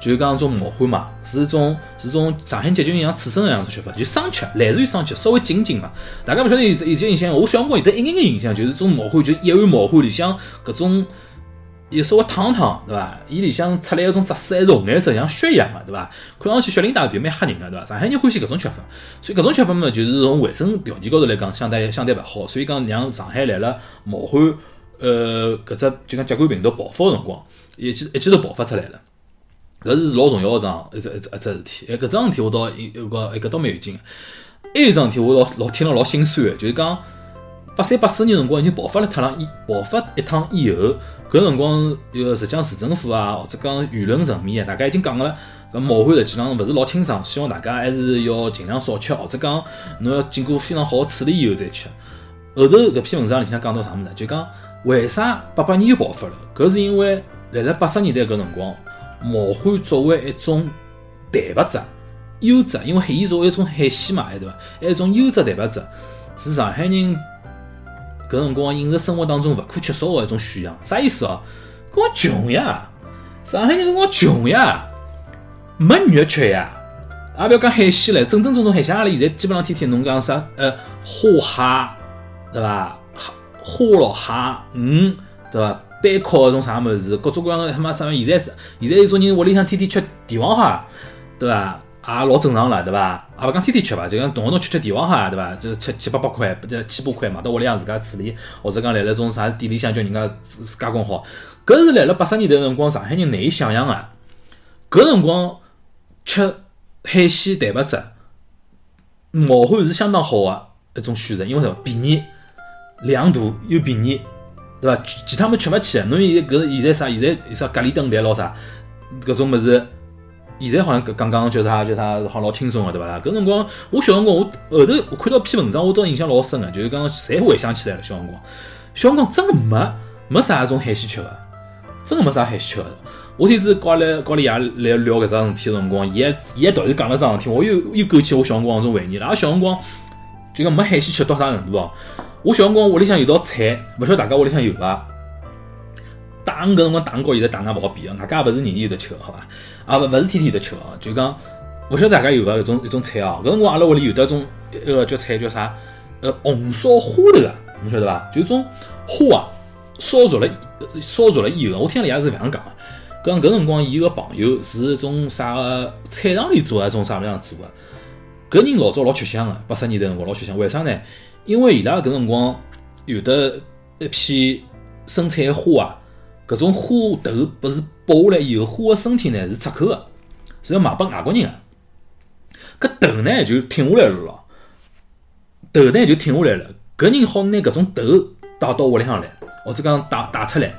就是讲种毛汗嘛，是种是种上海接近像刺身个样子吃法，就生吃，来自于生吃，稍微紧紧嘛。大家勿晓得有有些印象，我小辰光有得一眼眼印象，就是种毛汗，就一碗毛汗里向搿种也稍微烫烫，对伐？伊里向出来一种汁水还是红颜色，像血一样个，对伐？看上去血淋大就蛮吓人个，对伐？上海人欢喜搿种吃法，所以搿种吃法嘛，就是从卫生条件高头来讲，相对相对勿好，所以讲让上海来了毛汗，呃，搿只就讲甲肝病毒爆发个辰光，一记一记头爆发出来了。搿是老重要个桩一只一只一只事体，哎，搿桩事体我倒有个哎搿倒蛮有劲个。还有桩事体我老老听了老心酸个，就是讲八三八四年辰光已经爆发了一趟以爆发一趟以后，搿辰光有实际上市政府啊或者讲舆论层面啊，大家已经讲了，搿冒汗实际上勿是老清爽，希望大家还是要尽量少吃，或者讲侬要经过非常好个处理以后再吃。后头搿篇文章里向讲到啥物事？就讲为啥八八年又爆发了？搿是因为辣辣八十年代搿辰光。毛蚶作为一种蛋白质、优质，因为伊作为一种海鲜嘛，对伐？还一种优质蛋白质，是上海人搿辰光饮食生活当中勿可缺少个一种选项。啥意思哦？搿穷呀！上海人辰光穷呀，没肉吃呀！也覅讲海鲜唻，正正宗宗海鲜阿拉现在基本上天天侬讲啥呃虾蟹，对伐？虾虾咯蟹鱼，对伐？单烤搿种啥物事，各种各样个他妈啥？现在是现在有种人屋里向天天吃帝王蟹，对伐？也老正常了，对伐？也勿讲天天吃伐，就讲动勿动吃吃帝王蟹，对伐？就是吃七八百块，不就七八块买到屋里向自家处理，或者讲来了种啥店里向叫人家加工好，搿是来了八十年代辰光，上海人难以想象啊！搿辰光吃海鲜蛋白质，毛汗是相当好个一种选择，因为啥？便宜、量大又便宜。对伐？其他么吃勿起，侬现在搿现在啥？现在啥隔离灯台咾啥？搿种物事，现在好像刚刚叫啥叫啥，好像老轻松个对伐啦？搿辰光我小辰光，我后头我看到篇文章，我倒印象老深个，就是讲侪回想起来了。小辰光，小辰光真个没没啥种海鲜吃个，真个没啥海鲜吃个。我天子搞来搞里爷来聊搿桩事体个辰光，伊还伊还突然讲了桩事体，我又又勾起我小辰光种回忆了。拉小辰光就讲没海鲜吃到啥程度哦？我小辰光屋里向有道菜，勿晓得大家屋里向有伐？大鱼搿辰光大鱼和现在大鱼勿好比个，外加也勿是年年有得吃个，好伐？啊勿勿是天天有得吃个，就讲勿晓得大家有伐？搿种一种菜哦，搿辰光阿拉屋里有得种一个叫菜叫啥？呃，红烧花头啊，侬晓得伐？就种花啊，烧熟了，烧熟了以后，我听人家是搿样讲的，讲搿辰光伊个朋友是种啥个菜场里做啊，种啥物事样做个。搿人老早老吃香个，八十年代辰光老吃香。为啥呢？因为伊拉搿辰光有的一批生产花啊，搿种花头不是剥下来以后，花个身体呢是出口个，是要卖拨外国人个。搿头呢就挺下来了咯，头呢就挺下来了。搿人好拿搿种头带到屋里向来，或者讲带带出来。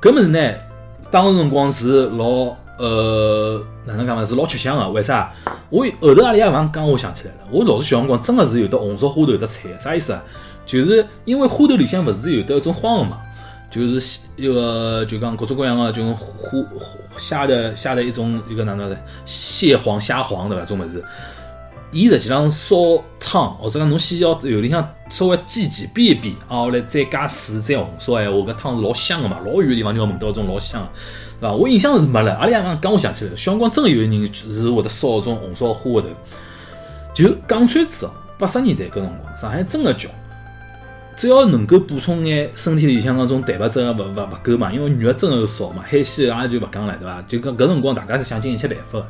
搿物事呢，当时辰光是老呃哪能讲呢？是老吃香个。为啥？我后头阿拉爷勿讲，我想起来了。我老是小辰光真个是有得红烧花头只菜，啥意思啊？就是因为花头里向勿是有得一种花个嘛，就是一个就讲各种各样个就种花虾的虾的一种一个哪能的蟹黄虾黄对伐？种物事。伊实际上烧汤，或者讲侬先要油里向稍微煎煎煸一煸，啊，后来再加水再红烧闲话，搿汤是老香个嘛，老远个地方就要闻到种老香，是伐？我印象是没了，阿拉爷讲刚我想起来了，小辰光真个有人是会得烧种红烧花头，就讲穿子哦，八十年代搿辰光，上海真个叫，只要能够补充眼身体里向搿种蛋白质勿勿勿够嘛，因为肉真个少嘛，海鲜阿拉就勿讲了，对伐？就讲搿辰光大家是想尽一切办法。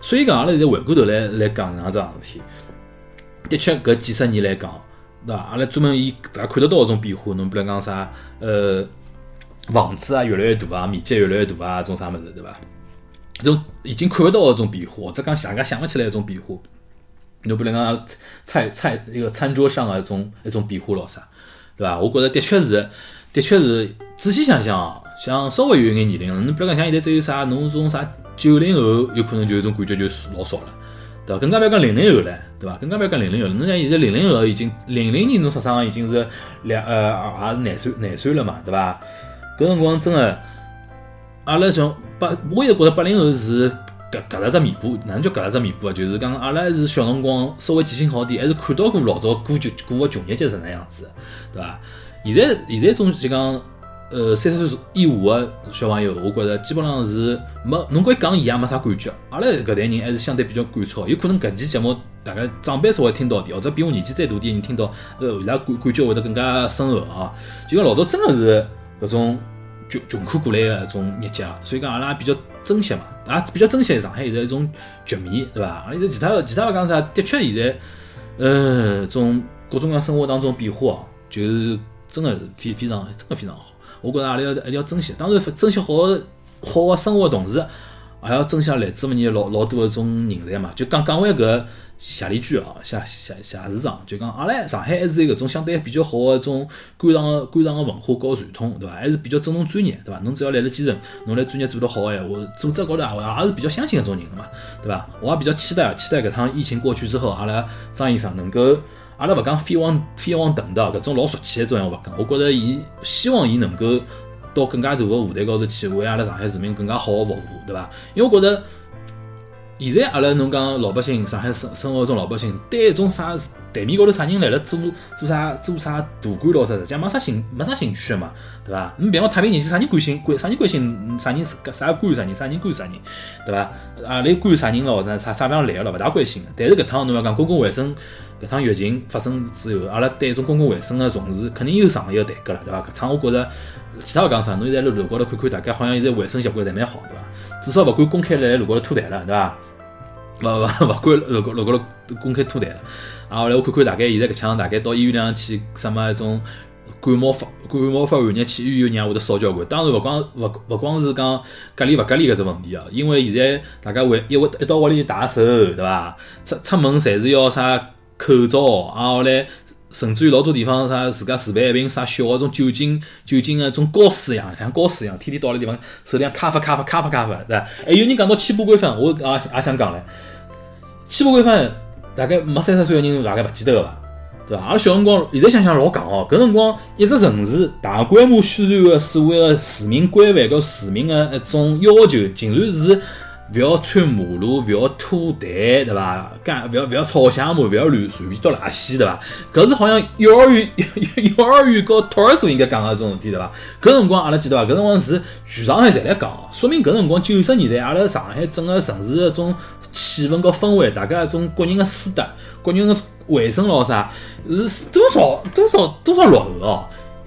所以讲，阿拉现在回过头来来讲搿桩事体，的确搿几十年来讲，对伐？阿拉专门以大家看得到搿种变化，侬比如讲啥，呃，房子啊越来越大啊，面积越来越大啊，种啥物事，对伐？种已经看勿到搿种变化，或者讲想也想勿起来一种变化。侬比如讲菜菜一个餐桌上啊，一种一种变化咯啥，对伐？我觉着的确是，的确是，仔细想想啊，像稍微有眼年龄，侬比如讲像现在只有啥，侬种啥。九零后有可能就有种感觉就老少了，对伐？更加不要讲零零后了，对伐？更加不要讲零零后了。侬像现在零零后已经零零年侬出生已经是两呃也是廿岁廿岁了嘛，对伐？搿辰光真个，阿拉像八，我一直觉得八零后是搿搿了只尾巴，哪能叫搿了只尾巴啊？就是讲阿拉是小辰光稍微记性好点，还是看到过老早过就过个穷日节是哪样子，对伐？现在现在种就讲。呃，三十岁以下的小朋友，我觉着基本上是没，侬讲讲伊也没啥感觉。阿拉搿代人还是相对比较感触，有可能搿期节目大概长辈稍微听到点，或者比我年纪再大点人听到，呃，伊拉感感觉会得更加深厚啊。就讲老早真的是搿种穷穷苦过来的搿种日节，所以讲阿拉也比较珍惜嘛，也比较珍惜上海现在一种局面，对伐？阿拉现在其他其他勿讲啥，的确现在，呃，种各种各样生活当中变化哦，就是真的是非非常真的非常好。我觉着阿拉要一定要珍惜，当然珍惜好好个生活的同时，还要珍惜来自么你老老多一种人才嘛。就讲讲回搿谢丽居啊，谢谢谢市长，就讲阿拉上海还是有搿种相对比较好个一种官场个官场个文化和传统，对伐？还是比较尊重专业，对伐？侬只要来了基层，侬来专业做得好个闲话，组织高头也也是比较相信搿种人个嘛，对伐？我也比较期待期待搿趟疫情过去之后，阿拉张医生能够。阿拉勿讲飞黄飞黄腾达，搿种老俗气的种闲话勿讲。我觉着伊希望伊能够到更加大个舞台高头去，为阿拉上海市民更加好个服务，对伐？因为我觉着现在阿拉侬讲老百姓上海生生活中老百姓对一种啥台面高头啥人来了做做啥做啥大官咯啥，实际上没啥兴没啥兴趣个嘛，对伐？你比方太平年纪啥人关心关啥人关心啥人啥官啥人啥人管啥人，对伐？啊，你管啥人咯？啥啥地方来个咯？勿大关心个。但是搿趟侬要讲公共卫生。搿趟疫情发生之后，阿拉对一种公共卫生个重视，肯定又上了一个台阶了，对伐？搿趟我觉着，其他勿讲啥，侬现在辣路高头看看，大家好像现在卫生习惯侪蛮好，对伐？至少勿管公开辣路高头吐痰了，对伐？勿勿勿管路高路高头公开吐痰了。啊，后来我看看，大概现在搿腔大概到医院里向去，什么一种感冒发感冒发寒热去医院，人会得少交关。当然勿光勿勿光是讲隔离勿隔离搿只问题啊，因为现在大家会一会一到屋里洗手，对伐？出出门侪是要啥？口罩啊，后来甚至于老多地方啥自家自备一瓶啥小个种酒精酒精个种膏水一样，像膏水一样，天天到了地方手里向卡发卡发卡发卡发，对伐？还有人讲到起步规范，我也也想讲唻。起步规范大概没三十岁个人大概勿记得个伐？对伐？阿拉小辰光现在想想老戆哦，搿辰光一只城市大规模宣传个所谓个市民规范和市民个一种要求，竟然是勿要穿马路，勿要拖台，对伐？干勿要勿要吵相骂，勿要乱随便倒垃圾，对伐？搿是好像幼儿园 <laughs> 幼儿园和托儿所应该讲个种事体，对伐？搿辰光阿拉记得伐？搿辰光是全上海侪来讲，说明搿辰光九十年代阿拉上海整个城市一种气氛和氛围，大家一种国人的师德、国人的卫生咯啥，是多少多少多少落后哦。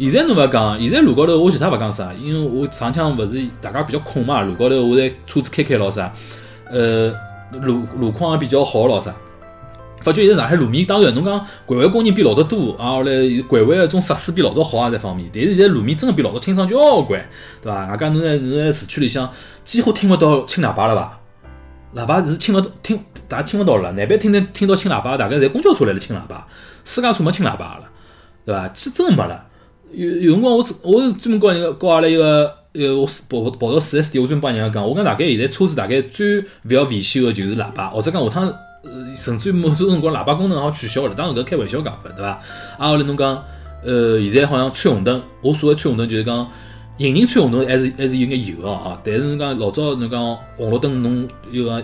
现在侬勿讲，现在路高头我其他勿讲啥，因为我上腔勿是大家比较空嘛，路高头我在车子开开咯啥，呃，路路况也比较好咯啥。发觉现在上海路面，当然侬讲环卫工人比老早多，啊，后来环卫个种设施比老早好啊，这方面。但是现在路面真个比老早清爽交关，对伐？外加侬在侬在市区里向几乎听勿到轻喇叭了伐？喇叭是听勿到，听大家听勿到了。哪边听得听到轻喇叭？大概侪公交车来了轻喇叭，私家车没轻喇叭了，对伐？是真没了。有有辰光我我是专门告一个告阿拉一个呃我跑跑到四 S 店，我专门帮人家讲，我讲大概现在车子大概最勿要维修个就是喇叭，或者讲下趟呃甚至于某种辰光喇叭功能好取消了，当然搿开玩笑讲法，对伐？啊后来侬讲呃现在好像吹红灯，我所谓吹红灯就是讲行人吹红灯还是还是有眼有个啊，但是侬讲老早侬讲红绿灯侬有个。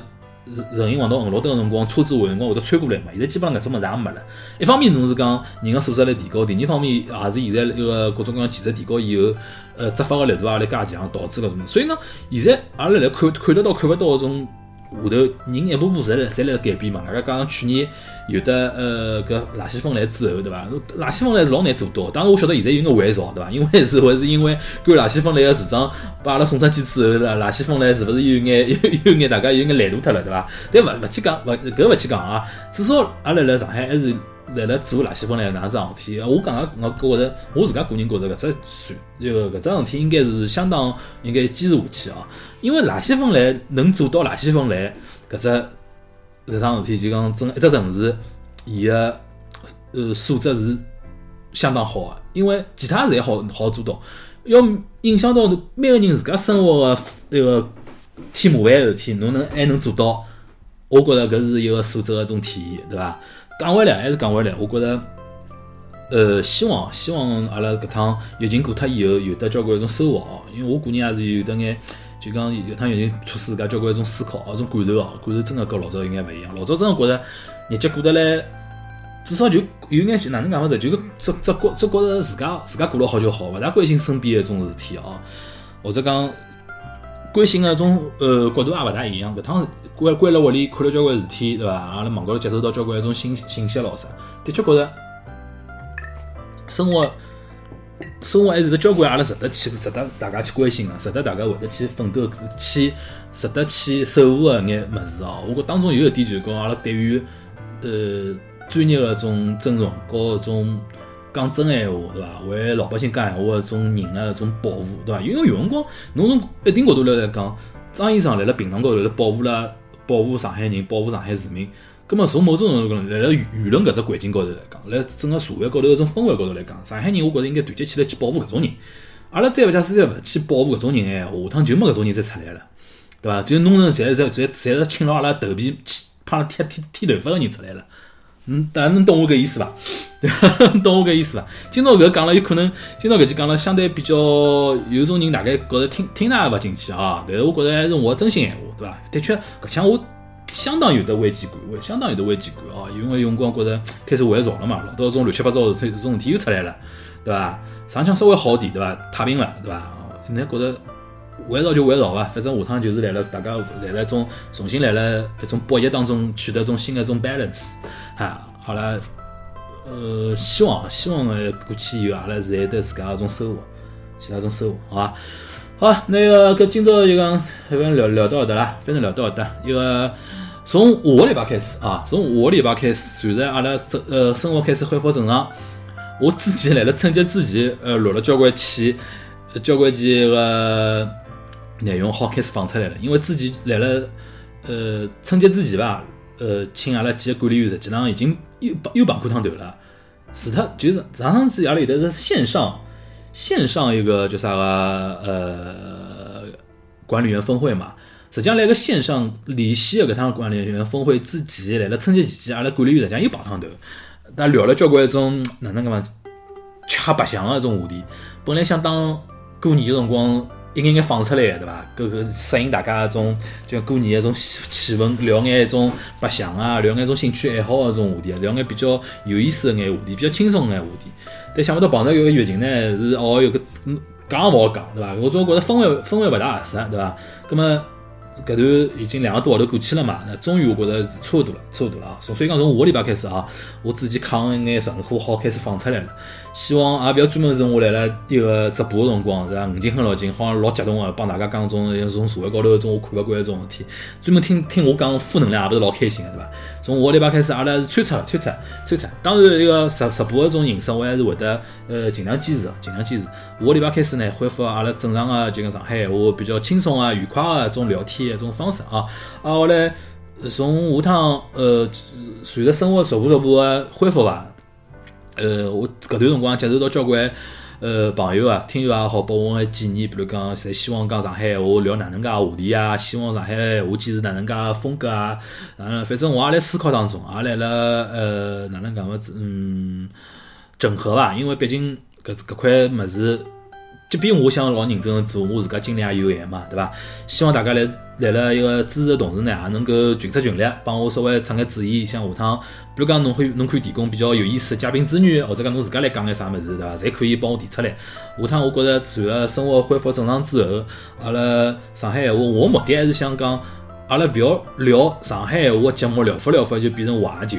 人行横道红绿灯个辰光，车子有辰光会得穿过来嘛？现在基本上搿种物事也没了。一方面侬是讲人个素质来提高，第二方面也是现在一个各种各样技术提高以后，呃，执法个力度也来加强，导致搿种。所以讲，现在阿拉来看看得到看勿到搿种。下头人一步步侪辣侪辣改变嘛，大家讲去年有的呃搿垃圾分类之后，对伐？垃圾分类是老难做到，当然我晓得现在有眼回潮，对伐？因为是会是因为干垃圾分类个市长把阿拉送出去之后，垃圾分类是勿是有眼有有眼大家有眼懒惰脱了，对伐？但勿勿去讲，勿搿勿去讲啊，至少阿拉辣上海还是。辣辣做垃圾分类哪样桩事体？我讲个，我觉着我自家个人觉着搿只算，这个搿桩事体应该是相当应该坚持下去啊。因为垃圾分类能做到垃圾分类，搿只搿桩事体就讲整一只城市，伊个呃素质是相当好个。因为其他侪好好做到，要影响到每个人自家生活个那个添麻烦个事体，侬能还能做到？我觉着搿是一个素质个一种体现，对伐？讲回来还是讲回来，我觉着，呃，希望希望阿拉搿趟疫情过脱以后，有得交关一种收获哦。因为我个人也是有得眼，就讲有趟疫情促使自家交关一种思考，一种感受哦。感受真个跟老早有眼勿一样。老早真个觉着日脚过得来，至少就有眼就哪能讲法子，就只只觉只觉着自家自家过了好就好，勿大关心身边一种事体哦，或者讲。关心个种呃角度也勿大一样，搿趟关关辣屋里看了交关事体，对伐？阿拉网高头接收到交关一种信信息咯啥，的确觉着生活生活还是得交关阿拉值得去值得大家去关心个，值得大家会得去奋斗去值得去守护个眼物事哦。我觉当中有一点就是讲阿拉对于呃专业个种尊重和种。讲真闲话，对伐？为老百姓讲闲话个种人个种保护，对伐？因为有辰光，侬从一定角度来来讲，张医生辣辣平常高头辣保护了保护上海人，保护上海市民。葛末从某种程度讲，辣辣舆论搿只环境高头来讲，辣整个社会高头搿种氛围高头来讲，上海人我觉着应该团结起来去保护搿种人。阿拉再勿假使再勿去保护搿种人闲话，下趟就没搿种人再出来了，对伐？就弄成现在侪侪侪是请牢阿拉头皮去帮阿拉剃剃剃头发个人出来了。嗯，大家能懂我搿意思伐？对 <laughs> 懂我搿意思伐？今朝搿讲了，有可能今朝搿期讲了，相对比较有种人大概觉着听听也勿进去啊。但是我觉着还是我真心闲话，对伐？的确，搿腔我相当有得危机感，相当有得危机感啊。因为用光觉着开始玩潮了嘛，老多种乱七八糟事体，这种事体又出来了，对伐？上腔稍微好点，对伐？太平了，对伐？那觉着围绕就围绕伐，反正下趟就是来了，大家来了种重新来了一种博弈当中取得种新的种 balance。啊，好了，呃，希望希望呢过去以后，阿拉是有得自家一种收获，其他种收获，好吧？好，那个搿今朝就讲，反正聊聊到搿搭啦，反正聊到搿搭，一个从下个礼拜开始啊，从下个礼拜开始，随着阿拉正呃生活开始恢复正常，我之前来了春节之前，呃录了交关期，交关期个内容好开始放出来了，因为之前来了呃春节之前吧。呃，请阿拉几个管理员，实际上已经又又绑过趟头了。除脱就是上上次阿拉有的是线上线上一个叫啥个呃管理员峰会嘛。实际上来个线上联系的搿趟管理员峰会之前，来了春节期间，阿拉管理员实际上又绑趟头，大家聊了交关一种哪能个嘛吃喝白相个一种话题。本来想当过年个辰光。一眼眼放出来个，对伐？搿个适应大家搿种就过年搿种气氛，聊眼搿种白相啊，聊眼种兴趣爱好个种话题，聊眼比较有意思个眼话题，比较轻松个眼话题。但想勿到碰到有个疫情呢，是哦有个讲也勿好讲，对伐？我总觉着氛围氛围勿大合适，对伐？葛么搿段已经两个多号头过去了嘛，那终于我觉着是差勿多了，差勿多了啊。所所以讲从下个礼拜开始啊，我自己扛一眼存货好开始放出来了。希望也勿要专门是我来了一个直播个辰光，是伐？五斤很六斤，好像老激动个，帮大家讲种从社会高头一种我看勿惯一种事体。专门听听我讲负能量，也勿是老开心个，对伐？从下个礼拜开始，阿拉是穿插穿插穿插。当然，一个直直播个种形式，我还是会得呃尽量坚持，尽量坚持。下个礼拜开始呢，恢复阿拉正常个就跟上海闲话比较轻松啊、愉快个一种聊天一种方式啊。啊，后来从下趟呃，随着生活逐步逐步个恢复伐。呃，我搿段辰光接受到交关呃朋友啊、听友也好，拨我个建议，比如讲，侪希望讲上海闲话聊哪能介话题啊，希望上海话坚持哪能介风格啊，嗯，反正我也辣思考当中，也辣辣呃哪能讲法子，嗯，整合伐，因为毕竟搿搿块物事。即便我想老认真个做，我自家精力也有限嘛，对伐？希望大家来来了一个支持的同时呢，也能够群策群力，帮我稍微出眼主意。像下趟，比如讲侬可以侬可以提供比较有意思的嘉宾资源，或者讲侬自家来讲眼啥物事，对伐？侪可以帮我提出来。下趟我觉着随着生活恢复正常之后，阿拉上海闲话，我目的还是想讲，阿拉勿要聊上海闲话个节目，聊发聊发就变成怀旧，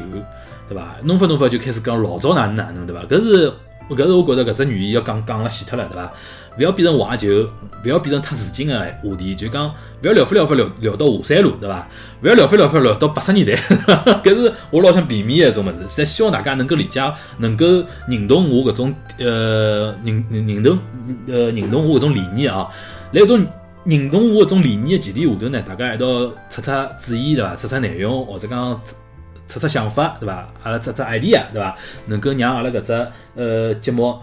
对伐？弄发弄发就开始讲老早哪能哪能，对伐？搿是。搿是我觉着搿只语言要讲讲了死脱了，对伐？勿要变成怀旧，勿要变成太时劲个话题，就讲勿要聊发聊发聊聊到下三路，对伐？勿要聊发聊发聊到八十年代，<laughs> 搿是我老想避免个一种物事。现在希望大家能够理解，能够认同我搿种呃认认认同呃认同我搿种理念啊。来一种认同我搿种理念个前提下头呢，大家一道出出主意，对伐？出出内容或者讲。出出想法，对伐？阿拉出出 idea，对伐？能够让阿拉搿只呃节目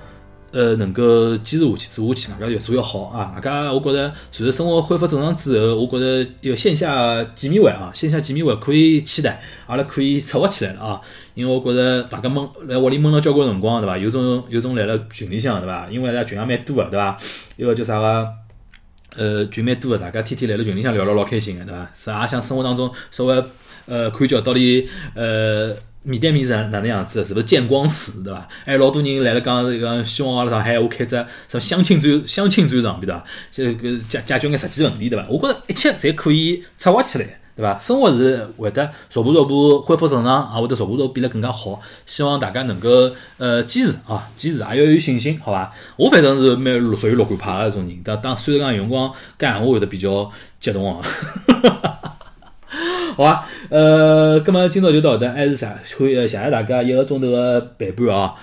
呃能够坚持下去，做下去，大家越做越好啊！大家我觉着随着生活恢复正常之后，我觉着有线下见面会啊，线下见面会可以期待，阿拉可以策划起来了啊！因为我觉着大家闷来屋里闷了交关辰光，对伐？有种有种来了群里向，对伐？因为拉群也蛮多个，对伐？一个叫啥个？呃，群蛮多个，大家天天来了群里向聊了老开心个，对伐？是也想生活当中稍微。呃，看叫到底，呃，面对面是哪能样子？是勿是见光死，对伐？还有老多人来了讲，这个希望阿拉上海话开只什么相亲专相亲专场，对伐？就搿解解决眼实际问题，对伐？我觉着一切侪可以策划起来，对伐？生活是会得逐步逐步恢复正常，也会得逐步逐步变得更加好。希望大家能够呃坚持啊，坚持，也要有信心，好伐？我反正是蛮属于乐观派个一种人，但当虽然讲有辰光讲闲话会得比较激动啊。<laughs> 好啊呃个么今朝就到搿得还是谢谢谢大家一个钟头个陪伴哦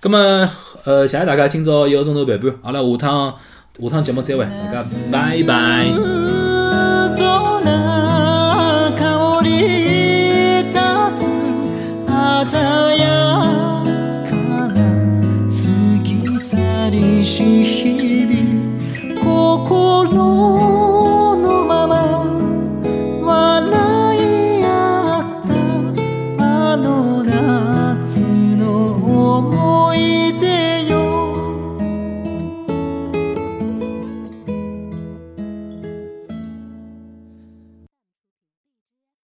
个么呃谢谢大家今朝一个钟头陪伴阿拉下趟下趟节目再会大家拜拜。